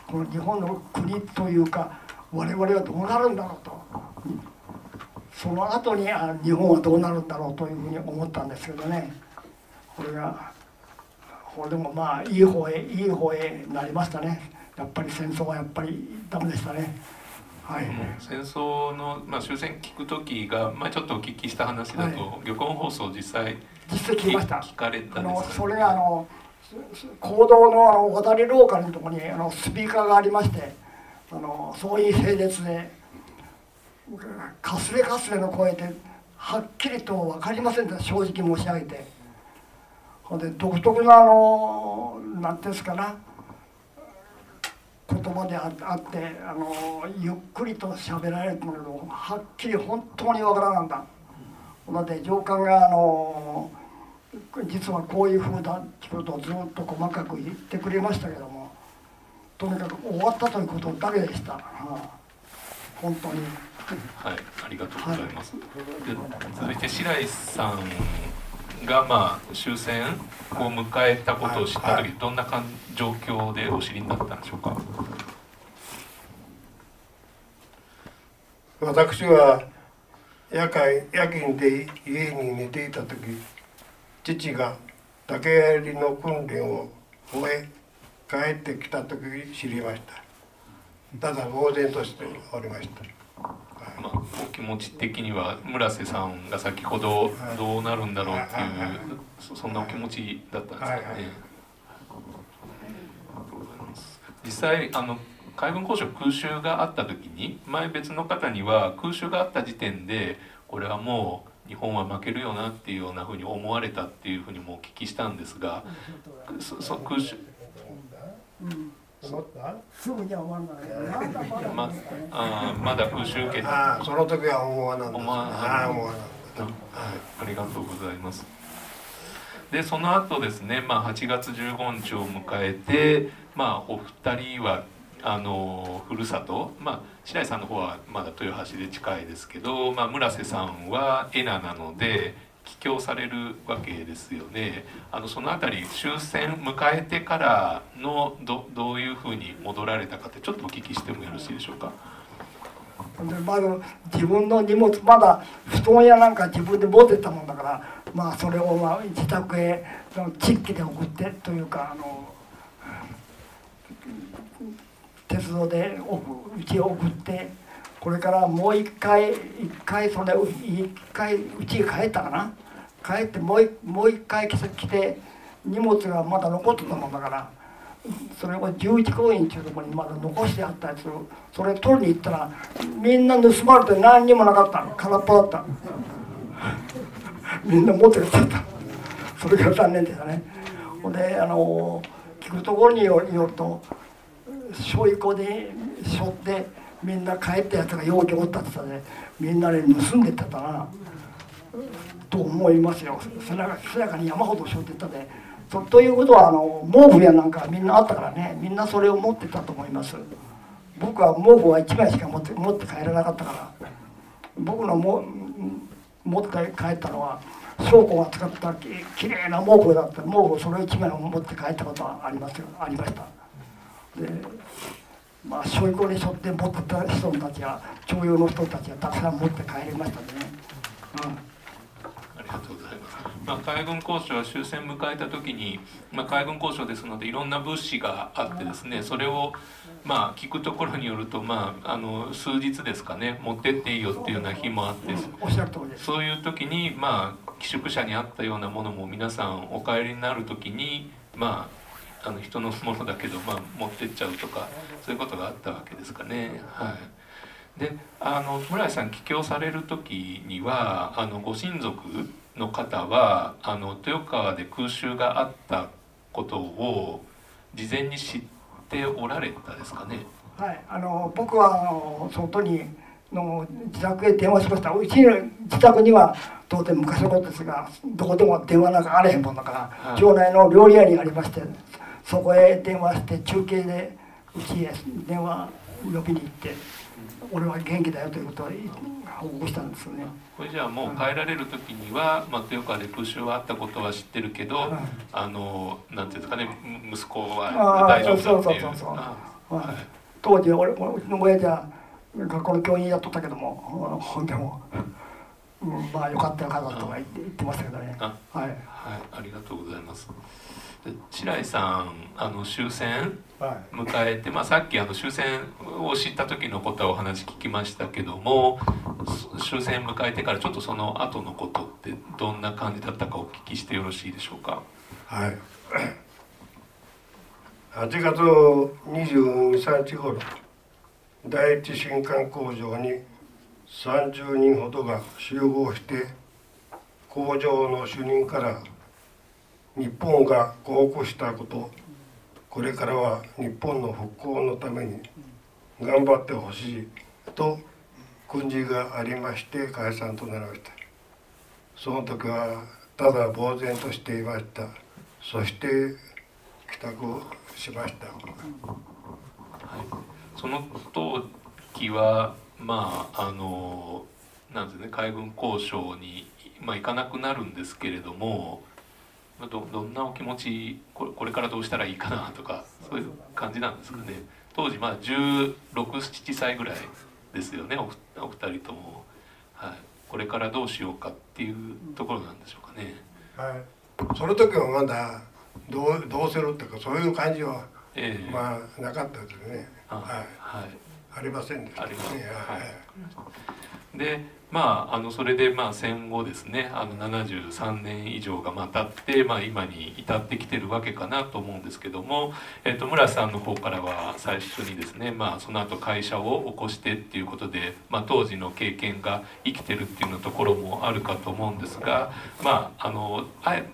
この日本の国というか我々はどうなるんだろうとその後にあ日本はどうなるんだろうというふうに思ったんですけどねこれがこれでもまあいい方へいい方へなりましたねやっぱり戦争はやっぱりダメでしたね。はい、戦争の、まあ、終戦聞く時が、まあ、ちょっとお聞きした話だと、はい、玉音放送実際実際聞きました。聞かれたです、ね、それがあの講堂のあの渡り廊下のところにあのスピーカーがありましてあのそういう整列でかすれかすれの声ではっきりと分かりませんで正直申し上げて。ほんで独特なあの何ていうんですかな言葉であってあのゆっくりと喋られるんだけどはっきり本当にわからなんだ。ので上官があの実はこういうふうだっていうことをずっと細かく言ってくれましたけどもとにかく終わったということだけでした、はあ、本当に。はいありがとうございます、はい、続いて白石さんがまあ終戦を迎えたことを知った時どんなかん状況でお知りになったんでしょうか？私は夜間夜勤で家に寝ていた時父が竹槍の訓練を終え帰ってきた時知りました。ただ呆然としておりました、まあ、お気持ち的には村瀬さんが先ほどどうなるんだろうっていうそんなお気持ちだったんですかね、実際あの海軍交渉空襲があった時に前別の方には空襲があった時点でこれはもう日本は負けるよなっていうようなふうに思われたっていうふうにもお聞きしたんですが、そそ空襲、うんすぐには思わない。まあまだ空襲受けあその時は思わなかった。思わなかった。はい、ありがとうございます。でその後ですね、まあ、8月15日を迎えて、まあ、お二人はあのふるさと、まあ、白井さんの方はまだ豊橋で近いですけど、まあ、村瀬さんは恵那なので帰郷されるわけですよねあのその辺り終戦迎えてからのどどういうふうに戻られたかってちょっとお聞きしてもよろしいでしょうか？でまだ自分の荷物まだ布団やなんか自分で持ってたもんだからまあそれをまあ自宅へ地域で送ってというかあの鉄道でうちへ送ってこれからもう一回一回それ一回うちへ帰ったかな？帰ってもうもう一回来て荷物がまだ残ってたもんだからそれを十一公園っていうところにまだ残してあったやつをそれ取りに行ったらみんな盗まれて何にもなかった空っぽだった。<laughs> みんな持ってっちゃった。それが残念でしたね。ほんであの聞くところによると小意子で背負ってみんな帰ったやつが容器おったって言ったねみんなで盗んでったなと思いますよ。背中に山ほど背負ってたでそということはあの毛布やなんかみんなあったからねみんなそれを持ってたと思います。僕は毛布は1枚しか持って持って帰らなかったから僕のも持って帰ったのは倉庫が使ったききれいな毛布だった。毛布それを1枚持って帰ったことはありますありました。でまあしょいこにしょって持ってた人たちが徴用の人たちがたくさん持って帰りましたね、うん、ありがとうございます、まあ、海軍交渉は終戦迎えた時に、まあ、海軍交渉ですのでいろんな物資があってですねそれをまあ聞くところによると、まあ、あの数日ですかね持ってっていいよっていうような日もあって、おっしゃる通りです。そういう時にまあ寄宿舎にあったようなものも皆さんお帰りになる時にまああの人のものだけど、まあ、持ってっちゃうとかそういうことがあったわけですかね。はい、であの村井さん帰郷される時にはあのご親族の方はあの豊川で空襲があったことを事前に知っておられたですかね。はい、あの僕はあの外にの自宅へ電話しましたうちの自宅には当然昔のことですがどこでも電話なんかあれへんもんだから、はい、町内の料理屋にありましてそこへ電話して中継でうちへ電話呼びに行って俺は元気だよということを報告したんですよね。これじゃあもう帰られる時には、まあ、豊川で空襲はあったことは知ってるけど、はい、あのなんていうんですかね息子は大丈夫だっていう。そうそうそうそう、はい、当時俺俺うちの親父は学校の教員やっとったけどもほんでも。まあよかったよかったとか言って言ってましたけどね。はい、はい、ありがとうございます。白井さんあの終戦迎えて、はい、まあ、さっきあの終戦を知った時のことはお話聞きましたけども終戦迎えてからちょっとその後のことってどんな感じだったかお聞きしてよろしいでしょうか？はい8月23日頃第一新艦工場に30人ほどが集合して工場の主任から日本が降伏したことこれからは日本の復興のために頑張ってほしいと訓示がありまして解散となりました。その時はただ呆然としていました。そして帰宅しました、はい、その時はまああのなんですね海軍交渉に、まあ、行かなくなるんですけれどもどどんなお気持ちこれこれからどうしたらいいかなとかそういう感じなんですかね。当時まあ1617歳ぐらいですよねおお二人とも、はい、これからどうしようかっていうところなんでしょうかね。はい、その時はまだどうどうするっていうかそういう感じは、えー、まあなかったですね。はい、はい、ありませんでしたね。はい、でまあ、あのそれでまあ戦後ですね。あの73年以上がまあ経って、まあ、今に至ってきてるわけかなと思うんですけども、えっと、村さんの方からは最初にですね、まあ、その後会社を起こしてっていうことで、まあ、当時の経験が生きてるっていうのところもあるかと思うんですが、まあ、あの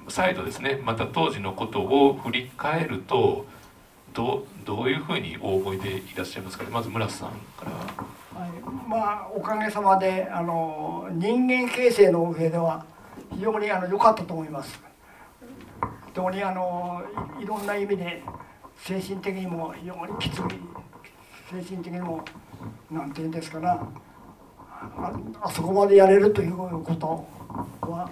再度ですねまた当時のことを振り返るとどどういうふうにお思いでいらっしゃいますかね？まず村さんから。はい、まあおかげさまであの人間形成の上では非常にあの良かったと思います。非常にあのいろんな意味で精神的にも非常にきつい。精神的にもなんて言うんですかな。ああそこまでやれるということは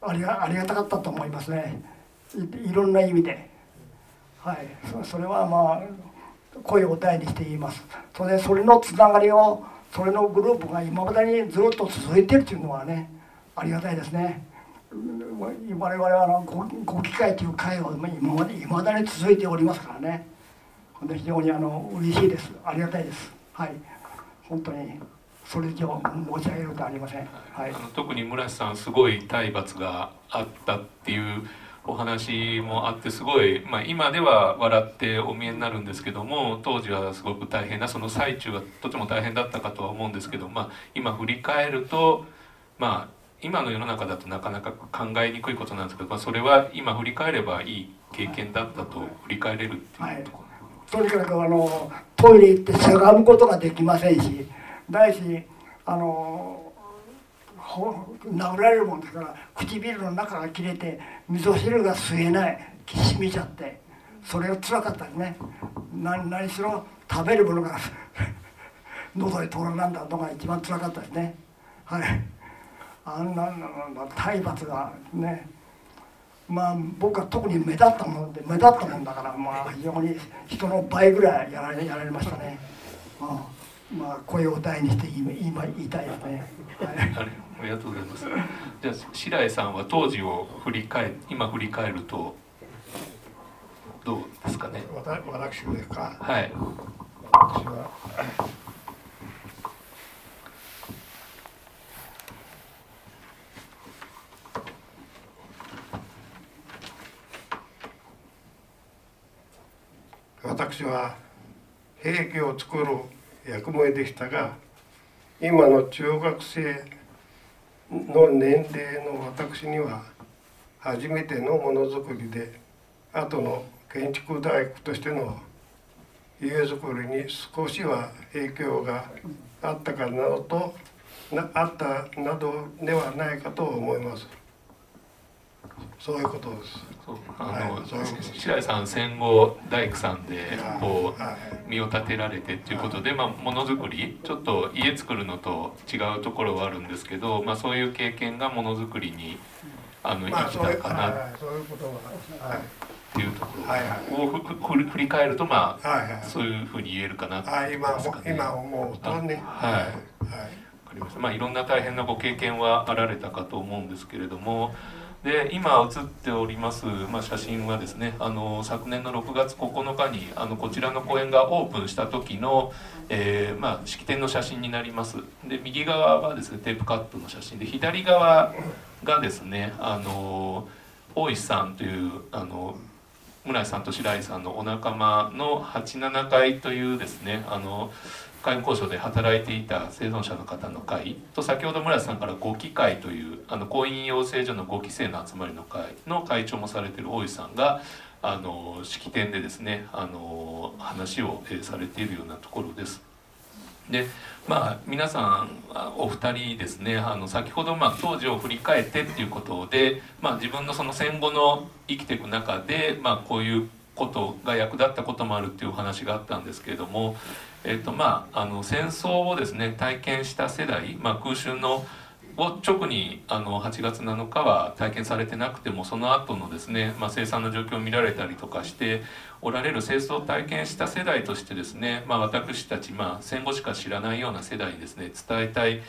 ありがありがたかったと思いますね。いろんな意味で。はい。それはまあ声を大にして言います。それそれのつながりをそれのグループが今までにずっと続いてるっていうのはねありがたいですね。我々はあのごご機会という会を今までいまだに続いておりますからね。非常にあの嬉しいです。ありがたいです。はい。本当にそれ以上申し上げることはありません、はい、あの特に村瀬さんすごい体罰があったっていうお話もあってすごい、まあ、今では笑ってお見えになるんですけども当時はすごく大変なその最中はとても大変だったかとは思うんですけど、まあ、今振り返るとまあ今の世の中だとなかなか考えにくいことなんですけど、まあ、それは今振り返ればいい経験だったと振り返れるっていうところ、はい、とにかくあのトイレ行ってしゃがむことができませんしないしあの殴られるもんですから唇の中が切れて味噌汁が吸えない。しみちゃって。それがつらかったですね。何何しろ食べるものが <laughs> 喉に通らなんだのが一番つらかったですね。はい。あんな体罰がね。まあ僕は特に目立ったもので目立ったもんだからまあ非常に人の倍ぐらいやられやられましたね、うん、まあ声を大にして言い言いたいですね、はい。<laughs> ありがとうございます。じゃあ白井さんは当時を振り返今振り返るとどうですかね？私ですか？はい。私は。私は兵器を作る役目でしたが今の中学生の年齢の私には初めてのものづくりで後の建築大工としての家づくりに少しは影響があったかなどとなあったなどではないかと思います。そういうことです。あの、はい白井さん戦後大工さんでこはう身を立てられてっていうことで、まあ、ものづくりちょっと家作るのと違うところはあるんですけど、まあ、そういう経験がものづくりにあの生きたかなはいっていうところ。をふふ振り返るとまあはいはい。そういうふうに言えるかなと思いますかね。今思うとね。あはいはい。わかりました。まあいろんな大変なご経験はあられたかと思うんですけれども、で今写っておりますまあ写真はですね、あの昨年の6月9日にあのこちらの公園がオープンした時の、えーまあ式典の写真になります。で右側はですねテープカットの写真で左側がですね、あの大石さんというあの村井さんと白井さんのお仲間の87会というですねあの海運交渉で働いていた生存者の方の会と先ほど村井さんから5期会というあの婚姻養成所の5期生の集まりの会の会長もされてる大石さんがあの式典でですねあの話を、されているようなところです。でまあ皆さんお二人ですねあの先ほどまあ当時を振り返ってっていうことで、まあ、自分のその戦後の生きていく中で、まあ、こういうことが役立ったこともあるっていうお話があったんですけれども、えっとまあ、あの戦争をですね体験した世代、まあ、空襲のを直にあの8月7日は体験されてなくてもその後のですね、まあ、生産の状況を見られたりとかしておられる戦争を体験した世代としてですね、まあ、私たち、まあ、戦後しか知らないような世代にですね伝えたい、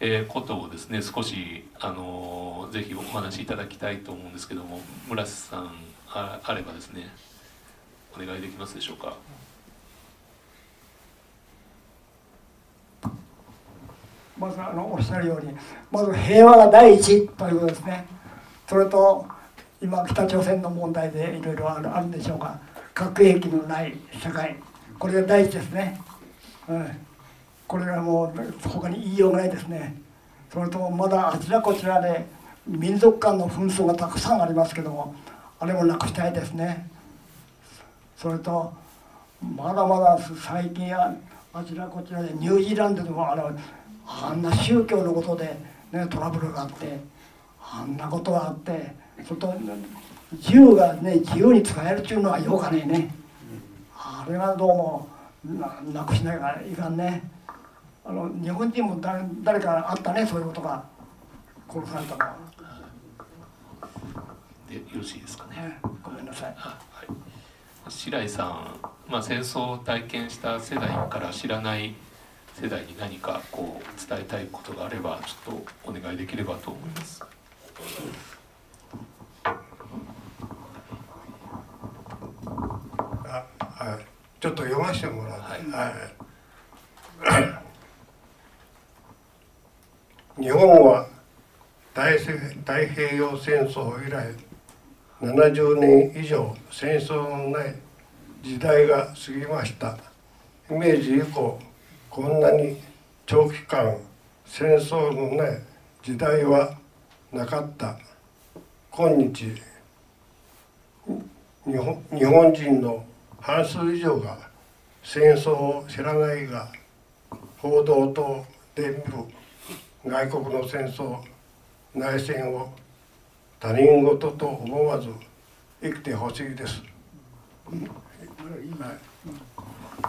えーことをですね少し、あのーぜひお話しいただきたいと思うんですけども村瀬さんああればですねお願いできますでしょうか？まずあのおっしゃるようにまず平和が第一ということですね。それと今北朝鮮の問題でいろいろあるんでしょうが核兵器のない社会。これが第一ですね、うん、これがもう他に言いようがないですね。それとまだあちらこちらで民族間の紛争がたくさんありますけどもあれもなくしたいですね。それとまだまだ最近あちらこちらでニュージーランドでもあのあんな宗教のことで、ね、トラブルがあってあんなことがあってそれと銃がね自由に使えるっていうのはよかねえね。あれはどうもななくしないからいかんね。あの日本人も誰誰かあったねそういうことが。殺されたのは、でよろしいですかね。ね、ごめんなさい。あはい、白井さん、まあ、戦争を体験した世代から知らない世代に何かこう伝えたいことがあればちょっとお願いできればと思います。あはい。ちょっと読ませてもらうはい。はい。日本は大西太平洋戦争以来70年以上戦争のない時代が過ぎました。明治以降こんなに長期間戦争のない時代はなかった今日日本日本人の半数以上が戦争を知らないが報道等で見る外国の戦争内戦を他人事と思わず生きてほしいです。今よ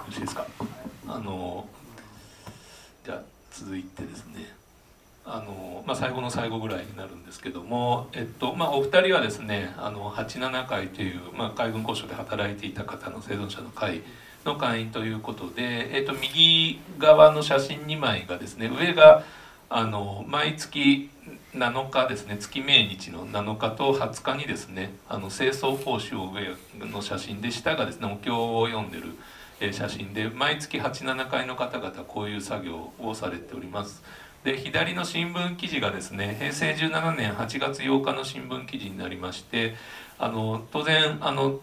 ろしいですか？あの続いてですね。あのまあ、最後の最後ぐらいになるんですけども、えっとまあ、お二人はですねあの87会という、まあ、海軍交渉で働いていた方の生存者の会の会員ということで、えっと、右側の写真2枚がですね上があの毎月7日ですね月命日の7日と20日にですねあの清掃講習を上の写真で下がですねお経を読んでるえ写真で毎月87回の方々こういう作業をされております。で左の新聞記事がですね平成17年8月8日の新聞記事になりましてあの当然あの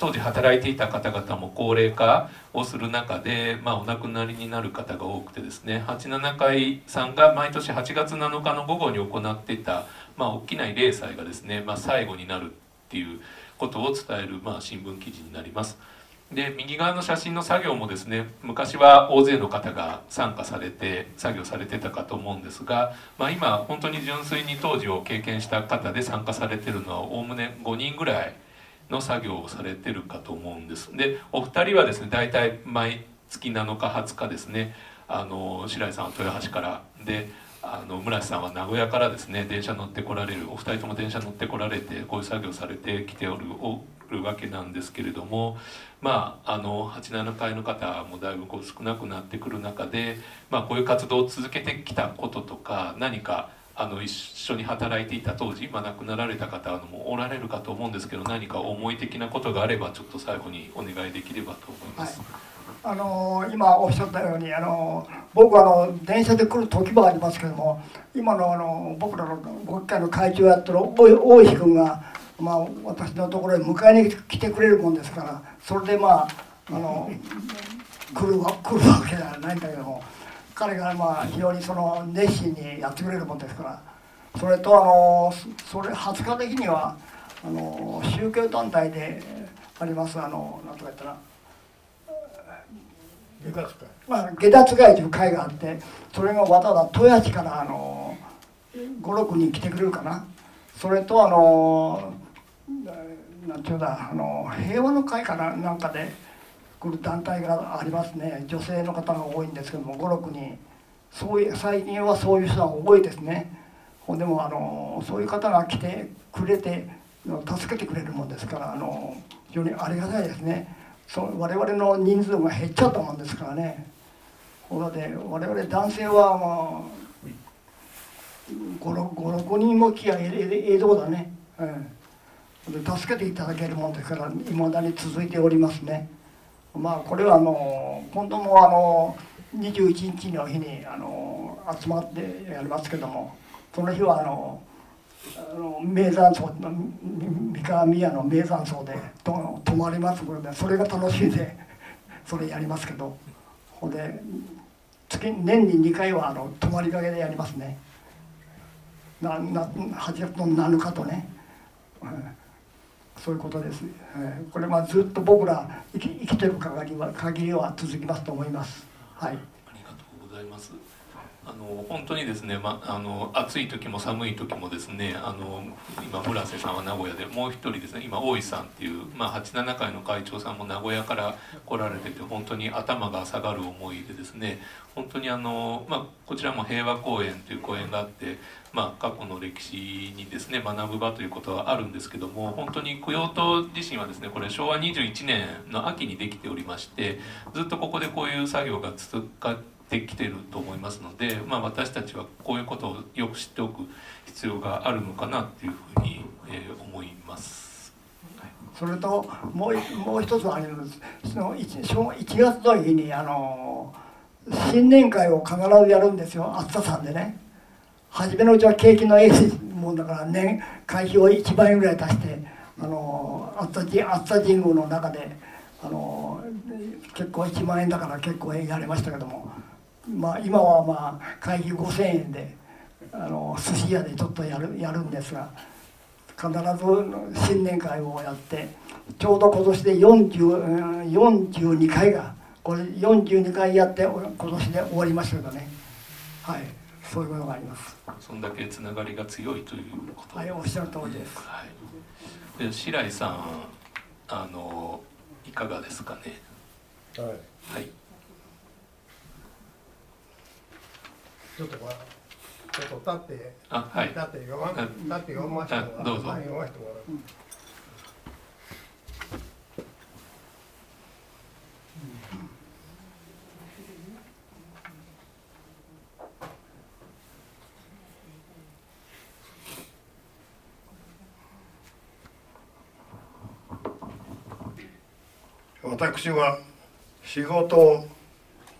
当時働いていた方々も高齢化をする中で、まあ、お亡くなりになる方が多くてですね87回さんが毎年8月7日の午後に行っていた、まあ、大きな慰霊祭がですね、まあ、最後になるっていうことを伝える、まあ、新聞記事になります。で右側の写真の作業もですね昔は大勢の方が参加されて作業されてたかと思うんですが、まあ、今本当に純粋に当時を経験した方で参加されてるのはおおむね5人ぐらいの作業をされてるかと思うんです。でお二人はですね大体毎月7日20日ですねあの白井さんは豊橋からであの村瀬さんは名古屋からですね電車乗ってこられるお二人とも電車乗ってこられてこういう作業されてきておるおるわけなんですけれどもまああの87階の方もだいぶこう少なくなってくる中で、まあ、こういう活動を続けてきたこととか何かあの一緒に働いていた当時今亡くなられた方もおられるかと思うんですけど何か思い的なことがあればちょっと最後にお願いできればと思います。はいあの今おっしゃったようにあの僕はあの電車で来る時もありますけども今のあの僕らのご機会の会長をやってる大石君がまあ、私のところへ迎えに来てくれるもんですからそれでまああの来るわ来るわけではないんだけども彼がまあ非常にその熱心にやってくれるもんですからそれとあのそれ20日的にはあの宗教団体でありますあの何とか言ったら。まあ、下脱会という会があってそれがわざわざ豊橋からあの56人来てくれるかなそれとあのなんていうんだあの平和の会かななんかで来る団体がありますね。女性の方が多いんですけども56人。そういう最近はそういう人が多いですね。でもあのそういう方が来てくれて助けてくれるもんですからあの非常にありがたいですね。そ我々の人数が減っちゃったもんですからね。ほらで我々男性はまあ56人も来やえええとこだね、うん。助けていただけるもんですからいまだに続いておりますね。まあこれはあの今度もあの21日の日にあの集まってやりますけどもその日はあのあの名山荘三河宮の名山荘でと泊まりますのでそれが楽しいで <laughs> それやりますけどほんで月年に2回はあの泊まりかけでやりますねなな8月の7日とね、うんそういうことです、えー、これはずっと僕ら生き生きてる限りは限りは続きますと思います。はい。ありがとうございます。あの本当にですね、ま、あの暑い時も寒い時もですねあの今村瀬さんは名古屋でもう一人ですね今大井さんっていう、まあ、87回の会長さんも名古屋から来られてて本当に頭が下がる思いでですね本当にあの、まあ、こちらも平和公園という公園があってまあ、過去の歴史にですね学ぶ場ということはあるんですけども本当に供養塔自身はですねこれ昭和21年の秋にできておりましてずっとここでこういう作業が続かってきてると思いますので、まあ、私たちはこういうことをよく知っておく必要があるのかなっていうふうに、えー、思います。それともうもう一つありますその 1, 1月の日にあの新年会を必ずやるんですよ暑ささんでね。初めのうちは景気のええもんだから年会費を1万円ぐらい足してあの熱田熱田神宮の中であの結構1万円だから結構やれましたけども、まあ、今はまあ会費5,000円であの寿司屋でちょっとやるやるんですが必ず新年会をやってちょうど今年で40 42回がこれ42回やって今年で終わりましたけどねはい。そういうことがあります。そんだけつながりが強いということ。はいおっしゃる通りです、はい、で白井さんあのいかがですかね？はい、はい、ちょっとまあちょっと立ってあはい。立って読ま立って読ませてもらうどうぞ、はい、読ませてもらう、うん私は仕事を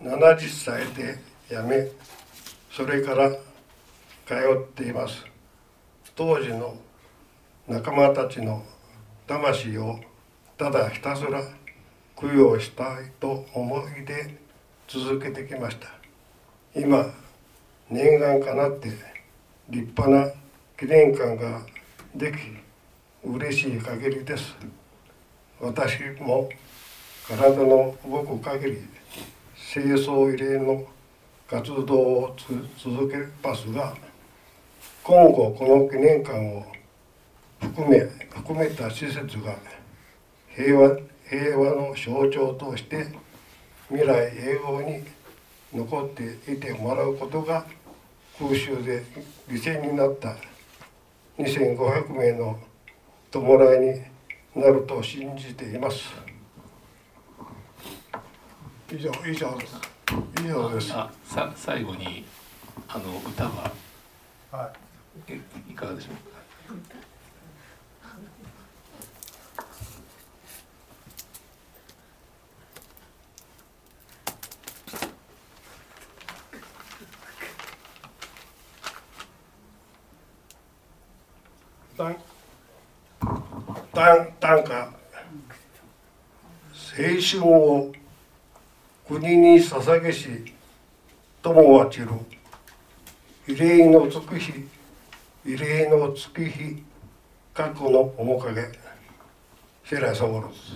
70歳で辞めそれから通っています当時の仲間たちの魂をただひたすら供養したいと思いで続けてきました。今念願かなって立派な記念館ができ嬉しい限りです。私も体の動く限り清掃慰霊の活動を続けますが今後この記念館を含め含めた施設が平和平和の象徴として未来永劫に残っていてもらうことが空襲で犠牲になった2500名の弔いになると信じています。以上以上です。以上です。あさ最後にあの歌は？はい。いかがでしょう？か短短短歌青春を国に捧げし友は散る慰霊のつく日慰霊のつく日過去の面影。セラサボロス。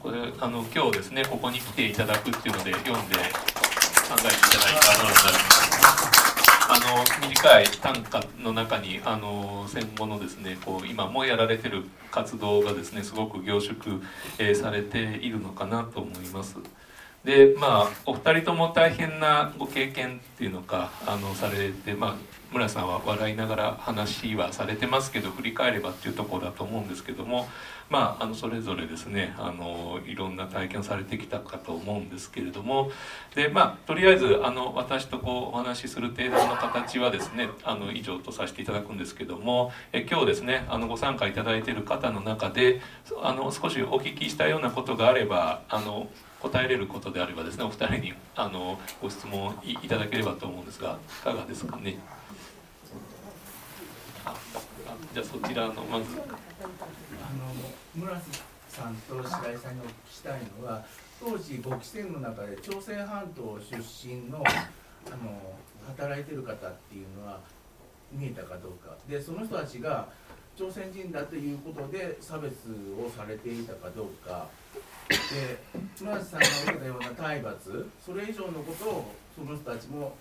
これあの今日ですねここに来ていただくっていうので読んで考えていただいたものになるんです。あの短い短歌の中にあの戦後のですねこう今もやられてる活動がですねすごく凝縮、えー、されているのかなと思います。でまあお二人とも大変なご経験っていうのかあのされてまあ村さんは笑いながら話はされてますけど振り返ればっていうところだと思うんですけどもまああのそれぞれですねあのいろんな体験をされてきたかと思うんですけれどもでまあとりあえずあの私とこうお話しする程度の形はですねあの以上とさせていただくんですけどもえ今日ですねあのご参加いただいている方の中であの少しお聞きしたようなことがあればあの答えれることであればですねお二人にあのご質問いただければと思うんですがいかがですかね？あじゃあそちらのまず。あの村瀬さんと白井さんにお聞きしたいのは当時簿記戦の中で朝鮮半島出身のあの働いてる方っていうのは見えたかどうか。でその人たちが朝鮮人だということで差別をされていたかどうか。村瀬さんが受けたような体罰それ以上のことをその人たちも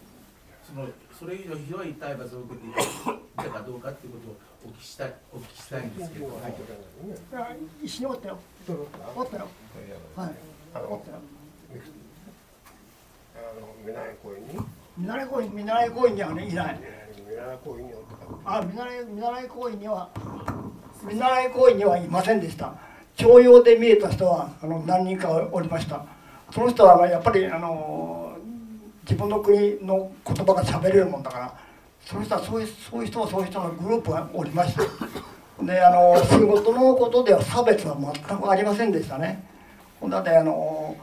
そのそれ以上ひどい体罰を受けていたかどうかっていうことをお聞きしたいお聞きしたいんですけど、はい、一緒におったよ。おったよ。はい。あのおったよ。見習い。公園に見習い。公園見習い。公園にはねい。ない。見習い。公園におったあ見習い。見習い。公園には見習い。公園にはい。ませんでした徴用で見えた人はあの何人かおりました。その人はやっぱりあの自分の国の言葉が喋れるもんだからその人はそういうそういう人はそういう人のグループがおりました。であの仕事のことでは差別は全くありませんでしたね。だってあの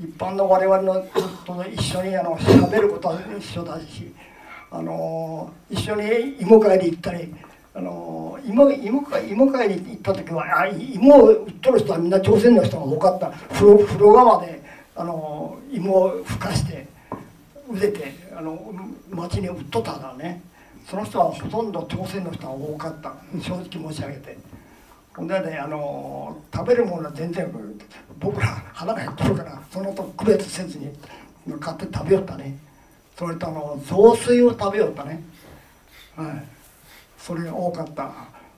一般の我々のと一緒にあの喋ることは一緒だしあの一緒に芋会に行ったりあの芋芋会芋会に行った時はあ芋を売っとる人はみんな朝鮮の人が多かった。風呂風呂釜であの芋をふかして腕であの町に売っとったからね。その人はほとんど朝鮮の人が多かった。正直申し上げて。ほんでねあの食べるものは全然僕ら腹が減っとるからそのと区別せずに買って食べよったね。それとあの雑炊を食べよったね。はい。それが多かった。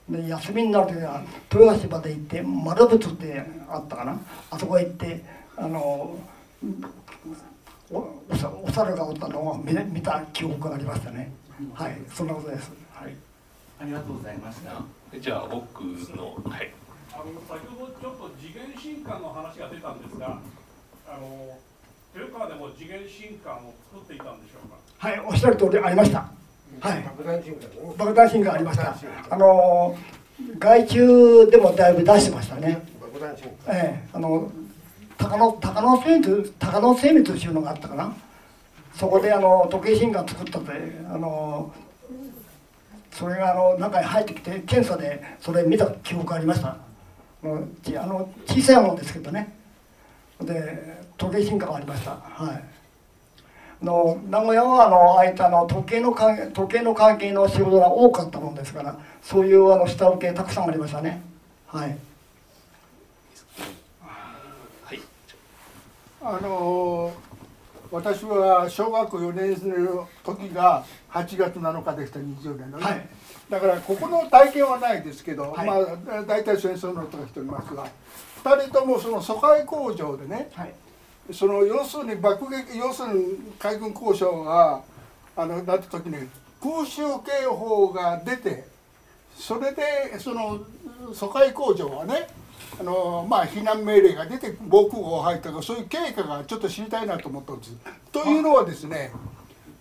で休みになる時は豊橋まで行って丸仏ってあったかな。あそこへ行ってあのおお猿がおったのを見見た記憶がありましたね。はいそんなことです。はい。ありがとうございました。じゃあ奥のはい。あの先ほどちょっと次元新館の話が出たんですがあの豊川でも次元新館を作っていたんでしょうか？はいおっしゃる通りありましたはい。爆弾シーンがありましたあの外注でもだいぶ出してましたね。ええ。あの高野高野精密高野精密っていうのがあったかな。そこであの時計新館作ったってあのそれがあの中に入ってきて検査でそれ見た記憶がありました。もうちあの小さいものですけどね。で時計新館がありました。はい。あの名古屋はあのああいったあの時計の関係時計の関係の仕事が多かったもんですからそういうあの下請けたくさんありましたね。はい。はい。あの私は小学校4年生の時が8月7日でした20年のね、はい。だからここの体験はないですけど、はい。まあ大体戦争の音がしておりますが2人ともその疎開工場でねはいその要するに爆撃要するに海軍交渉があのなった時に空襲警報が出てそれでその疎開工場はねあのまあ避難命令が出て防空壕入ったとかそういう経過がちょっと知りたいなと思ったんです。というのはですね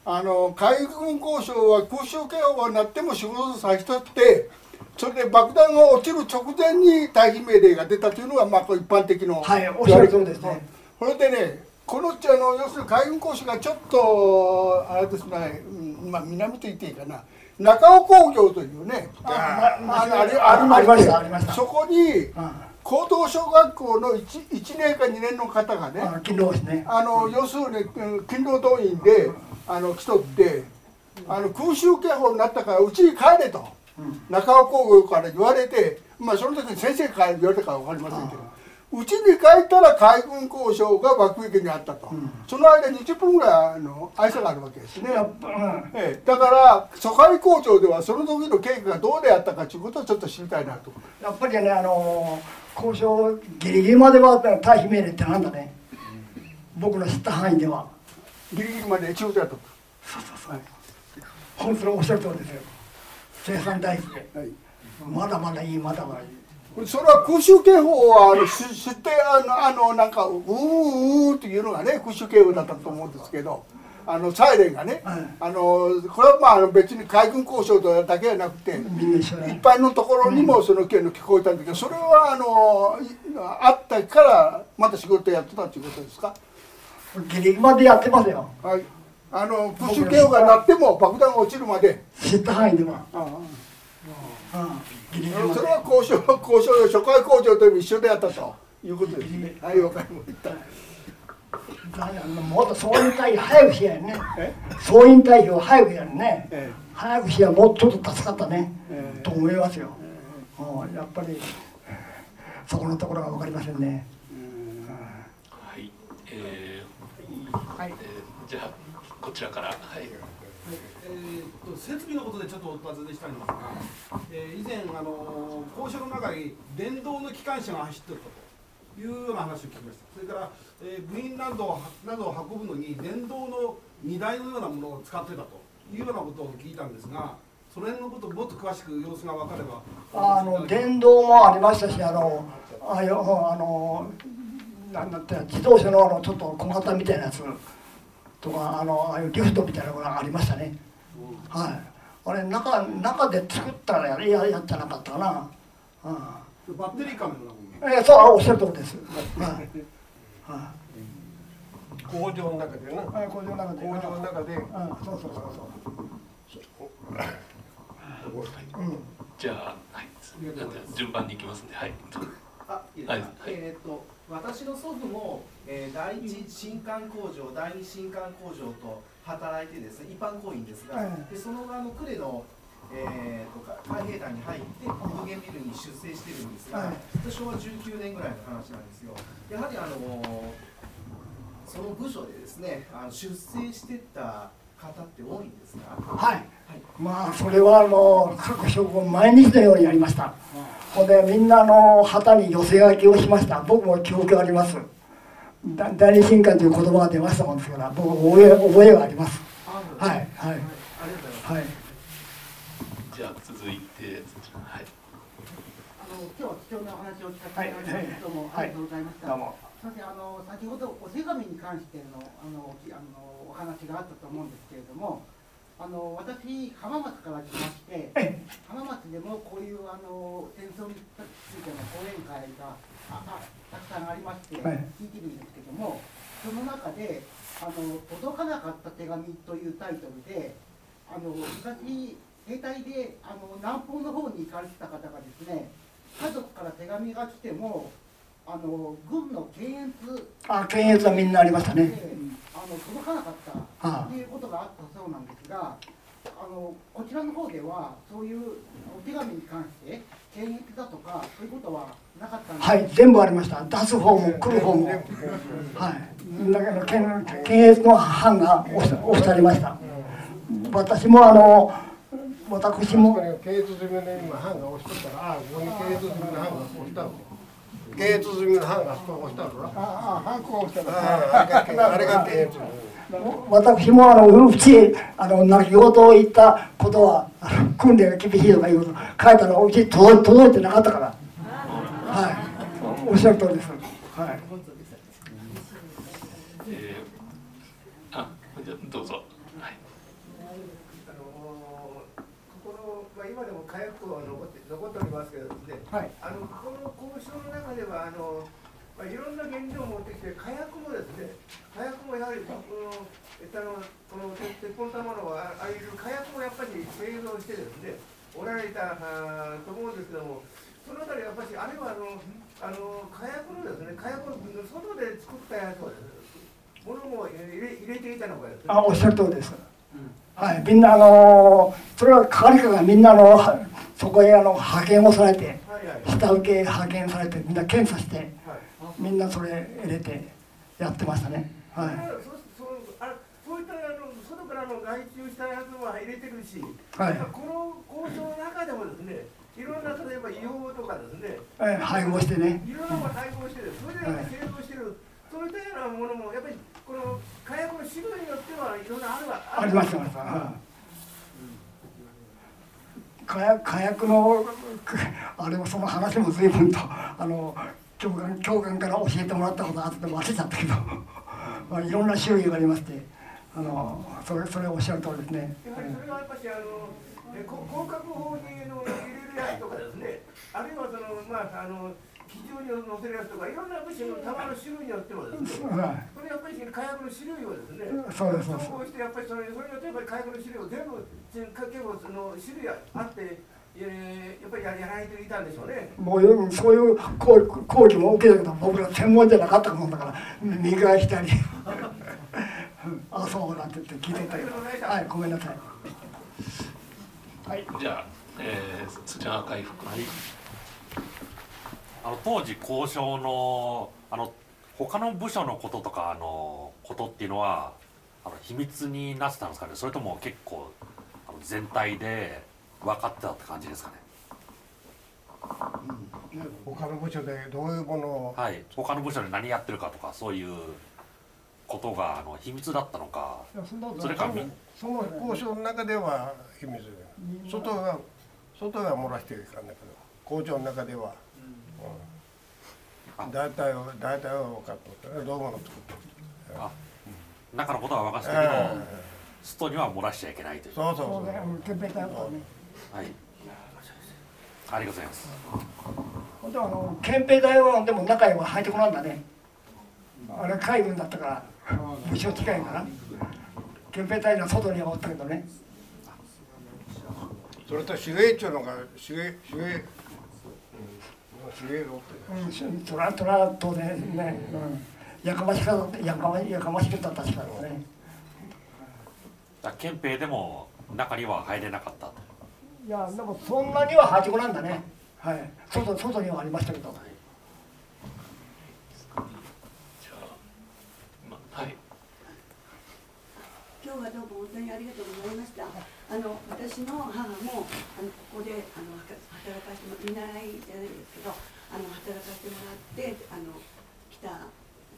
あの海軍交渉は空襲警報が鳴っても仕事させたってそれで爆弾が落ちる直前に退避命令が出たというのがまあ一般的のはいおっしゃる通りですねそれでねこのあの要するに海軍講師がちょっとあれですね、うんまあ、南と言っていいかな。中尾工業というねあまあのあれあありましてありました。そこにうん。高等小学校の 1, 1年か2年の方がねあ勤労ですね。あの要するにうん勤労動員であの来とってあの空襲警報になったからうちに帰れと、中尾工業から言われてまあその時に先生から言われたか分かりませんけどうちに帰ったら海軍交渉が爆撃にあったと、その間20分ぐらいあの愛想があるわけですね、ええ、だから疎開工場ではその時の経過がどうであったかということをちょっと知りたいなと。やっぱりねあの交渉ギリギリまでは退避命令ってなんだね。僕の知った範囲では。ギリギリまで中途やと。本当におっしゃる通りですよ。生産大事で。はい。まだまだいいまだまだいいそれは空襲警報はあのし知ってあのあのなんかうーうーっていうのがね空襲警報だったと思うんですけどあのサイレンがね、はい。あのこれはまあ別に海軍交渉だけじゃなくて一般のところにもその件の聞こえたんだけどそれはあのいあったからまた仕事やってたっていうことですか？ギリまでやってますよ。はい。あの空襲警報が鳴っても爆弾が落ちるまで。知った範囲では、ああうん、ギリギリそれは交渉交渉初回交渉とも一緒でやったということですね。はい。わかりました。もっと総員隊早くしやるねえ総員隊を早くやるね。え早くしやもうちょっと助かったね、ええ。と思いますよ、うん、やっぱりそこのところが分かりませんね。はい、えーはい。えーじゃあこちらから。はいえー、と設備のことでちょっとお尋ねしたいんですが、えー以前あの交渉の中に電動の機関車が走ってるというような話を聞きました。それから、えー部員などをなどを運ぶのに電動の荷台のようなものを使ってたというようなことを聞いたんですがその辺のことをもっと詳しく様子が分かればあの電動もありましたしあのああいうあのなんだって自動車のあのちょっと小型みたいなやつとかあのああいうリフトみたいなのがありましたね、はいあれ中中で作ったらやれややってなかったかな、うんバッテリーカメラなもんねえー、そうおっしゃるとおりです。はい。は工場の中でな。い。はい、工場の中で。工場の中で。うん、そうそうそうそう。うん。じゃあはい順番に行きますんではいあいいですか、はいはいえっ、と私の祖父も、えー第一新艦工場第二新艦工場と働いてですね一般行員ですが、うんでその後あの呉のえー、とか海兵団に入って無限ビルに出征してるんですが、はい。昭和19年ぐらいの話なんですよ。やはりあのその部署でですねあの出征してた方って多いんですか？はい。まあ、それはもう各職を毎日のようにやりました。ほんで、みんなあの旗に寄せ書きをしました。僕も記憶があります。だ第二新刊という言葉が出ましたもんですから、僕覚え覚えがあります。あはい、はい、ありがとうございますはい。じゃあ続いてはいあの今日は貴重なお話を聞かせていただきどうもありがとうございました。どうも。あの先ほどお手紙に関してのあのきあのお話があったと思うんですあの私浜松から来まして、え浜松でもこういうあの戦争についての講演会がああたくさんありましてはい聞いてるんですけども、その中であの届かなかった手紙というタイトルで、あの昔兵隊であの南方の方に行かれてた方がですね、家族から手紙が来ても。あの軍の検閲。あ、検閲はみんなありましたね。であの届かなかった。あっていうことがあったそうなんですが、ああのこちらの方ではそういうお手紙に関して検閲だとかそういうことはなかったんですはい全部ありました。出す方も来る方も。はい。だけど検検閲の班が押し押してありました。私もあの私も検閲済みの今班が押しとったらあここに検閲済みの班が押したの検閲済みの班がしたのな？ああ、ハンコを押したあああれがあれが検閲私もあのうちあの泣き言を言ったことは訓練が厳しいとかいうこと書いたのうち届届いてなかったから。はい。おっしゃる通りです。はい。えーあじゃあどうぞはいあのここの、まあ、今でも火薬庫は残って残っておりますけどですね、はい。あのこの交渉の中ではあの、まあ、いろんな原料を持ってきて火薬もですね火薬もやはりこのえっとあのこの鉄鉄砲のものはああいう火薬をやっぱり製造してですねおられたあと思うんですけどもそのあたりやっぱりあれはあのあの火薬のですね火薬の外で作ったやつをものも入れ入れていたのかですねあおっしゃる通りですはいみんなあのそれは係官がみんなあのはそこへあの派遣をされてはいはい。下請け派遣されてみんな検査してはい。みんなそれ入れてやってましたね。はい。そそうあそういったあの外からの外注したやつも入れてるし、はい。この交渉の中でもですね、いろんな例えば硫黄とかですね、え配合してね。いろんなもの配合してる、それで製造してる、そういったようなものもやっぱりこの火薬の種類によってはいろんなあるわありましたありましたはい火薬火薬のくあれもその話も随分と <laughs> あの教官教官から教えてもらったことあって忘れちゃったけど、<laughs> まあ、いろんな種類がありましてあのそれそれおっしゃる通りですね。やはりそれはやっぱしあの広角法にの入れるやつとかですね、あるいはそのまああの基準に載せるやつとかいろんな物資の弾の種類によってもですね。はい。それやっぱり火薬の種類をですね、そうですそうです。総合してやっぱりそれそれによってやっぱり火薬の種類を全部全結構その種類あって、えー、やっぱりややられていたんでしょうね。もうよそういう講講義も受けたけど僕ら専門じゃなかったもんだから右側左あそうなんて言って聞いてたけどはいごめんなさい。はい。じゃあ、えー、そちら赤い服はいあの当時交渉のあの他の部署のこととかあのことっていうのはあの秘密になってたんですかね。それとも結構あの全体で分かってたって感じですかね。他の部署でどういうものをはい。他の部署で何やってるかとかそういうことがあの秘密だったのか。それかみその交渉の中では秘密で外は外は漏らしていかんだけど工場の中では、うん、大体は大体は分かってますどうもの作ってあ。中のことは分かってたけど外には漏らしちゃいけないという。そうそうそう。ね憲兵隊はねはい。ありがとうございます。本当はあの憲兵隊はでも中へは入ってこなんだね。あれ海軍だったから武将近いから憲兵隊の外にはおったけどね。それと手芸っていうのが手芸手芸うん手芸のうんしそらそら当然ね、うん、やかましかやかまやかましかった確かにねだ憲兵でも中には入れなかったいやでもそんなには入ってこなんだねはい外外にはありましたけど、はい今日はどうも本当にありがとうございました。あの私の母もあのここであの働かせても見習いじゃないですけど、あの働かせてもらってあの来た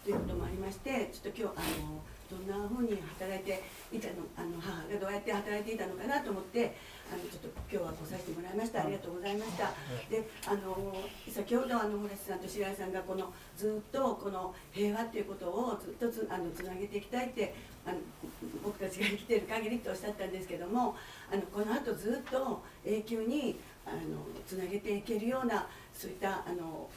ということもありまして、ちょっと今日あのどんなふうに働いていたのあの母がどうやって働いていたのかなと思って。あのちょっと今日は来させてもらいました。ありがとうございました。で、あの先ほどあの堀さんと白井さんがこのずっとこの平和っていうことをずっとつあのつなげていきたいってあの僕たちが生きてる限りとおっしゃったんですけども、あのこの後ずっと永久にあのつなげていけるようなそういったあの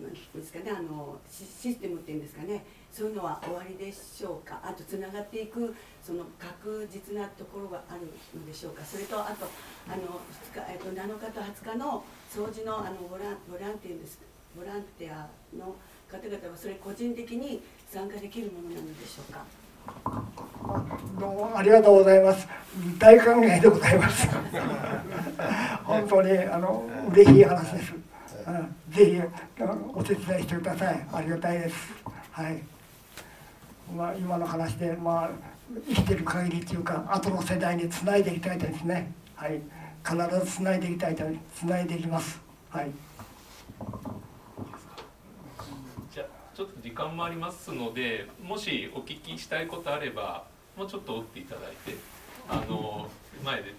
なんですかねあのシステムっていうんですかねそういうのは終わりでしょうか。あとつながっていくその確実なところがあるのでしょうか。それとあとあの2日、えっと、7日と20日の掃除のあのボランボランティアです。ボランティアの方々はそれ個人的に参加できるものなのでしょうか。どうもありがとうございます。大歓迎でございます。<laughs> 本当にあの嬉しい話です。うんぜひあのお手伝いしてください。ありがたいです。はい。まあ今の話でまあ生きてる限りっていうか後の世代につないでいきたいですね。はい。必ずつないでいきたいとつないでいきます。はい。ちょっと時間もありますのでもしお聞きしたいことあればもうちょっと折っていただいてあの前で。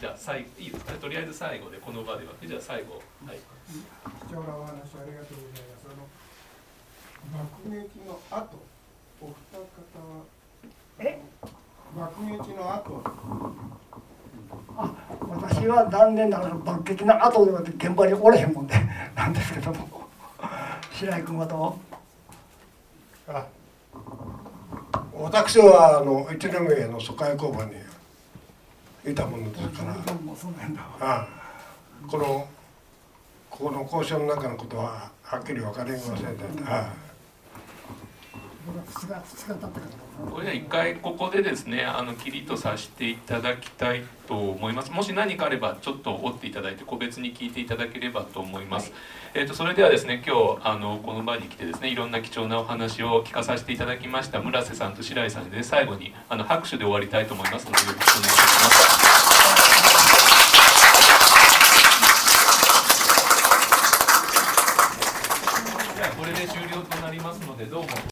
じゃあ最後いいですか？ねとりあえず最後でこの場ではじゃあ最後。はい。貴重なお話ありがとうございます。あの爆撃の後、お二方はえ？爆撃の後、私は残念ながら爆撃の後で現場におれへんもんでなんですけども白井君はどう？あ私はあの一年目の疎開交番にいたものですから。このここの交渉の中のことははっきり分かりませんでした、ああ僕は2日2日経ってから。これでは一回ここでですねあのキリとさせていただきたいと思います。もし何かあればちょっと折っていただいて個別に聞いていただければと思います、えー、とそれではですね今日あのこの場に来てですねいろんな貴重なお話を聞かさせていただきました村瀬さんと白井さんで最後にあの拍手で終わりたいと思いますのでよろしくお願いいたします。これで終了となりますのでどうも。